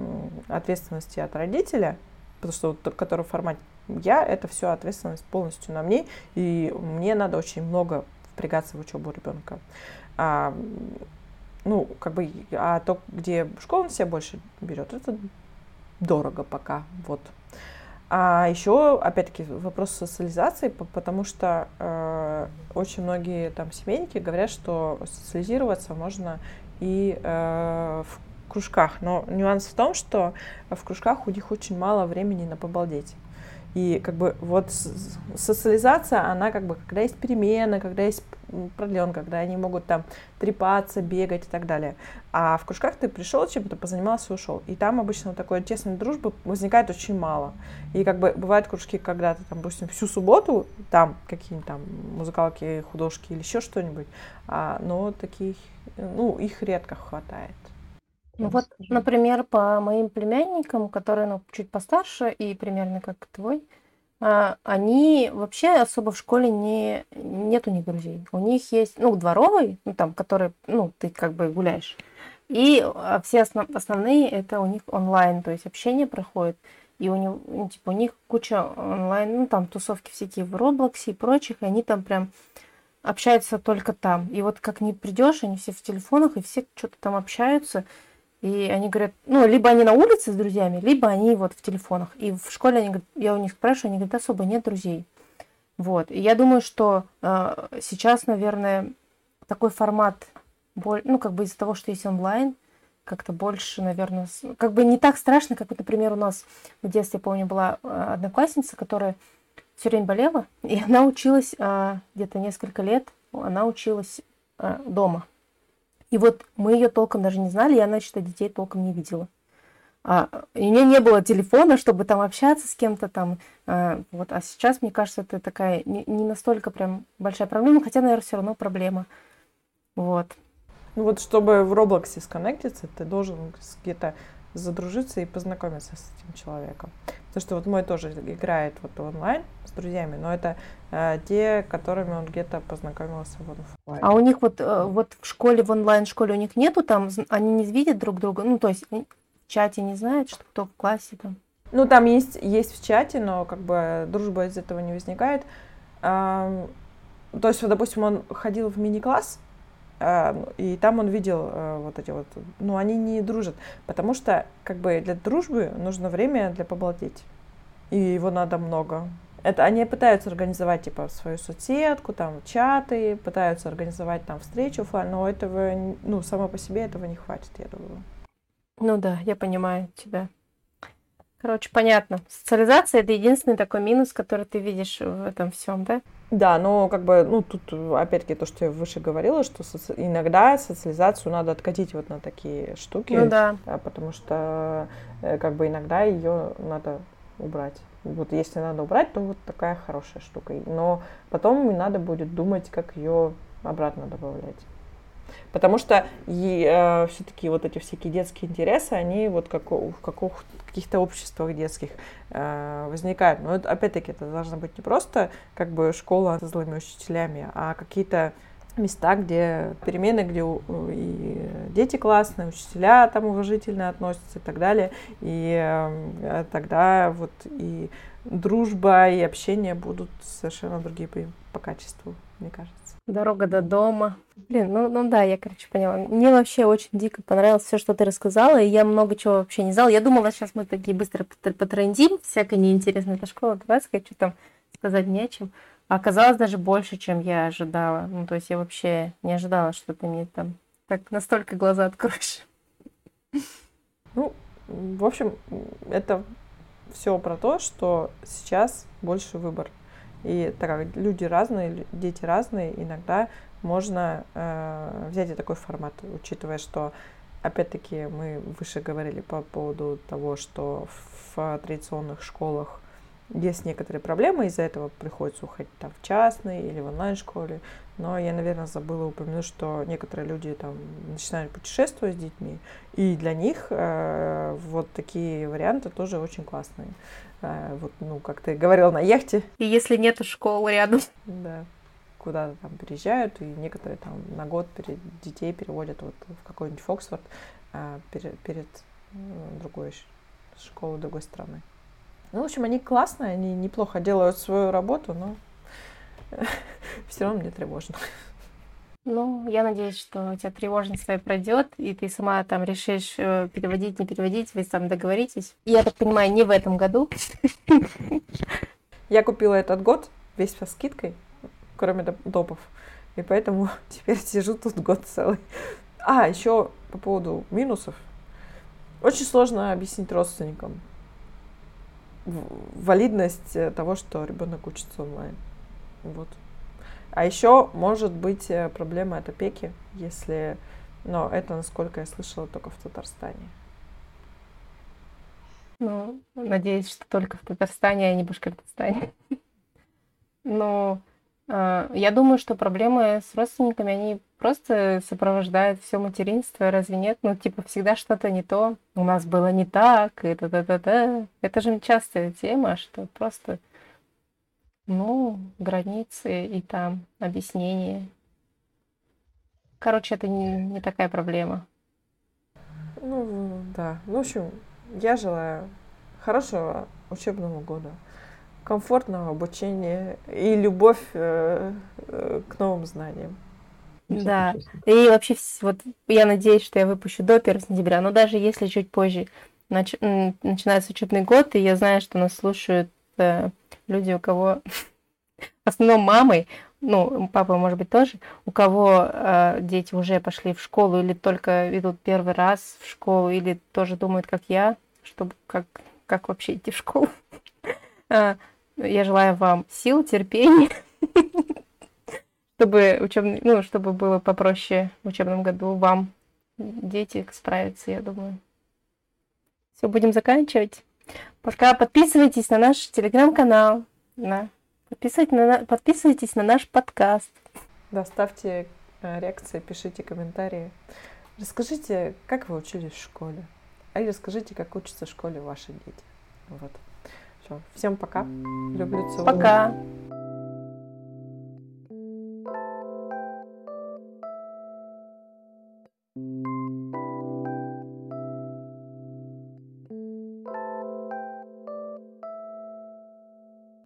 ответственности от родителя, потому что вот, который формат я, это все ответственность полностью на мне, и мне надо очень много впрягаться в учебу ребенка. А, ну, как бы, а то, где школа на себя больше берет, это дорого пока, вот. А еще, опять-таки, вопрос социализации, потому что э, очень многие там семейники говорят, что социализироваться можно и э, в кружках. Но нюанс в том, что в кружках у них очень мало времени на побалдеть. И как бы вот социализация, она как бы, когда есть перемены, когда есть продлен, когда они могут там трепаться, бегать и так далее. А в кружках ты пришел чем-то, позанимался и ушел. И там обычно такой тесной дружбы возникает очень мало. И как бы бывают кружки, когда ты там, допустим, всю субботу, там какие-нибудь там музыкалки, художки или еще что-нибудь, а, но таких, ну, их редко хватает. Ну вот, например, по моим племянникам, которые ну, чуть постарше и примерно как твой, они вообще особо в школе не нет у них друзей. У них есть, ну, дворовый, ну, там, который, ну, ты как бы гуляешь. И а, все основ, основные это у них онлайн, то есть общение проходит. И у них, ну, типа, у них куча онлайн, ну, там тусовки всякие в Роблоксе и прочих, и они там прям общаются только там. И вот как не придешь, они все в телефонах, и все что-то там общаются. И они говорят, ну, либо они на улице с друзьями, либо они вот в телефонах. И в школе они говорят, я у них спрашиваю, они говорят, особо нет друзей. Вот. И я думаю, что э, сейчас, наверное, такой формат, ну, как бы из-за того, что есть онлайн, как-то больше, наверное, как бы не так страшно, как, например, у нас в детстве, помню, была э, одноклассница, которая все время болела, и она училась э, где-то несколько лет, она училась э, дома. И вот мы ее толком даже не знали, я, значит, детей толком не видела. А, у нее не было телефона, чтобы там общаться с кем-то там. А, вот, а сейчас, мне кажется, это такая не, не настолько прям большая проблема, хотя, наверное, все равно проблема. Вот. Ну вот, чтобы в Роблоксе сконнектиться, ты должен где-то задружиться и познакомиться с этим человеком. Потому что вот мой тоже играет вот онлайн с друзьями, но это э, те, которыми он где-то познакомился в офлайн. А у них вот, э, вот в школе, в онлайн-школе у них нету там, они не видят друг друга, ну то есть в чате не знают, что кто в классе там? Ну там есть, есть в чате, но как бы дружба из этого не возникает. Эм, то есть, вот, допустим, он ходил в мини-класс, и там он видел а, вот эти вот, ну, они не дружат, потому что, как бы, для дружбы нужно время для побалдеть. И его надо много. Это они пытаются организовать, типа, свою соцсетку, там, чаты, пытаются организовать там встречу но этого, ну, само по себе этого не хватит, я думаю. Ну да, я понимаю тебя. Короче, понятно. Социализация это единственный такой минус, который ты видишь в этом всем, да? Да, но как бы, ну, тут опять-таки то, что я выше говорила, что соци... иногда социализацию надо откатить вот на такие штуки. Ну да. Потому что э, как бы иногда ее надо убрать. Вот если надо убрать, то вот такая хорошая штука. Но потом не надо будет думать, как ее обратно добавлять. Потому что э, все-таки вот эти всякие детские интересы, они вот как, в каких, каких-то обществах детских э, возникают. Но это, опять-таки это должно быть не просто как бы школа с злыми учителями, а какие-то места, где перемены, где и дети классные, учителя там уважительно относятся и так далее. И э, тогда вот и дружба, и общение будут совершенно другие по качеству, мне кажется. Дорога до дома. Блин, ну, ну да, я, короче, поняла. Мне вообще очень дико понравилось все, что ты рассказала, и я много чего вообще не знала. Я думала, сейчас мы такие быстро потрендим, всякое неинтересное. Это школа дурацкая, что там сказать не о чем. А оказалось даже больше, чем я ожидала. Ну, то есть я вообще не ожидала, что ты мне там так настолько глаза откроешь. Ну, в общем, это все про то, что сейчас больше выбор. И так как люди разные, дети разные, иногда можно э, взять и такой формат, учитывая, что опять-таки мы выше говорили по поводу того, что в традиционных школах есть некоторые проблемы, из-за этого приходится уходить там в частные или в онлайн-школе. Но я, наверное, забыла упомянуть, что некоторые люди там начинают путешествовать с детьми, и для них э, вот такие варианты тоже очень классные. Э, вот, ну, как ты говорил, на яхте. И если нет школы рядом. Да. Куда-то там переезжают, и некоторые там на год перед детей переводят вот в какой-нибудь Фоксфорд э, перед, перед другой школой другой страны. Ну, в общем, они классные, они неплохо делают свою работу, но *laughs* все равно мне тревожно. Ну, я надеюсь, что у тебя тревожность своя пройдет, и ты сама там решишь э, переводить, не переводить, вы там договоритесь. Я так понимаю, не в этом году. Я купила этот год весь со скидкой, кроме допов. И поэтому *laughs* теперь сижу тут год целый. А, еще по поводу минусов. Очень сложно объяснить родственникам валидность э, того, что ребенок учится онлайн. Вот. А еще может быть э, проблема от опеки, если, но это, насколько я слышала, только в Татарстане. Ну, надеюсь, что только в Татарстане, а не в Башкортостане. *laughs* Но э, я думаю, что проблемы с родственниками, они просто сопровождают все материнство, разве нет? Ну, типа, всегда что-то не то. У нас было не так, и та-та-та-та. Это же частая тема, что просто ну, границы и там объяснение. Короче, это не, не такая проблема. Ну, да. Ну, в общем, я желаю хорошего учебного года, комфортного обучения и любовь э, э, к новым знаниям. Да, и вообще вот я надеюсь, что я выпущу до 1 сентября, но даже если чуть позже нач... начинается учебный год, и я знаю, что нас слушают э, люди, у кого в основном мамы, ну, папа, может быть, тоже, у кого э, дети уже пошли в школу или только идут первый раз в школу, или тоже думают, как я, чтобы как, как вообще идти в школу. Э, я желаю вам сил, терпения, *laughs* чтобы учебный, ну, чтобы было попроще в учебном году вам, дети, справиться, я думаю. Все, будем заканчивать. Пока подписывайтесь на наш телеграм-канал, на подписывайтесь на, подписывайтесь на наш подкаст. Да, ставьте э, реакции, пишите комментарии. Расскажите, как вы учились в школе. А и расскажите, как учатся в школе ваши дети. Вот. Все. Всем пока. Люблю, целую. Пока.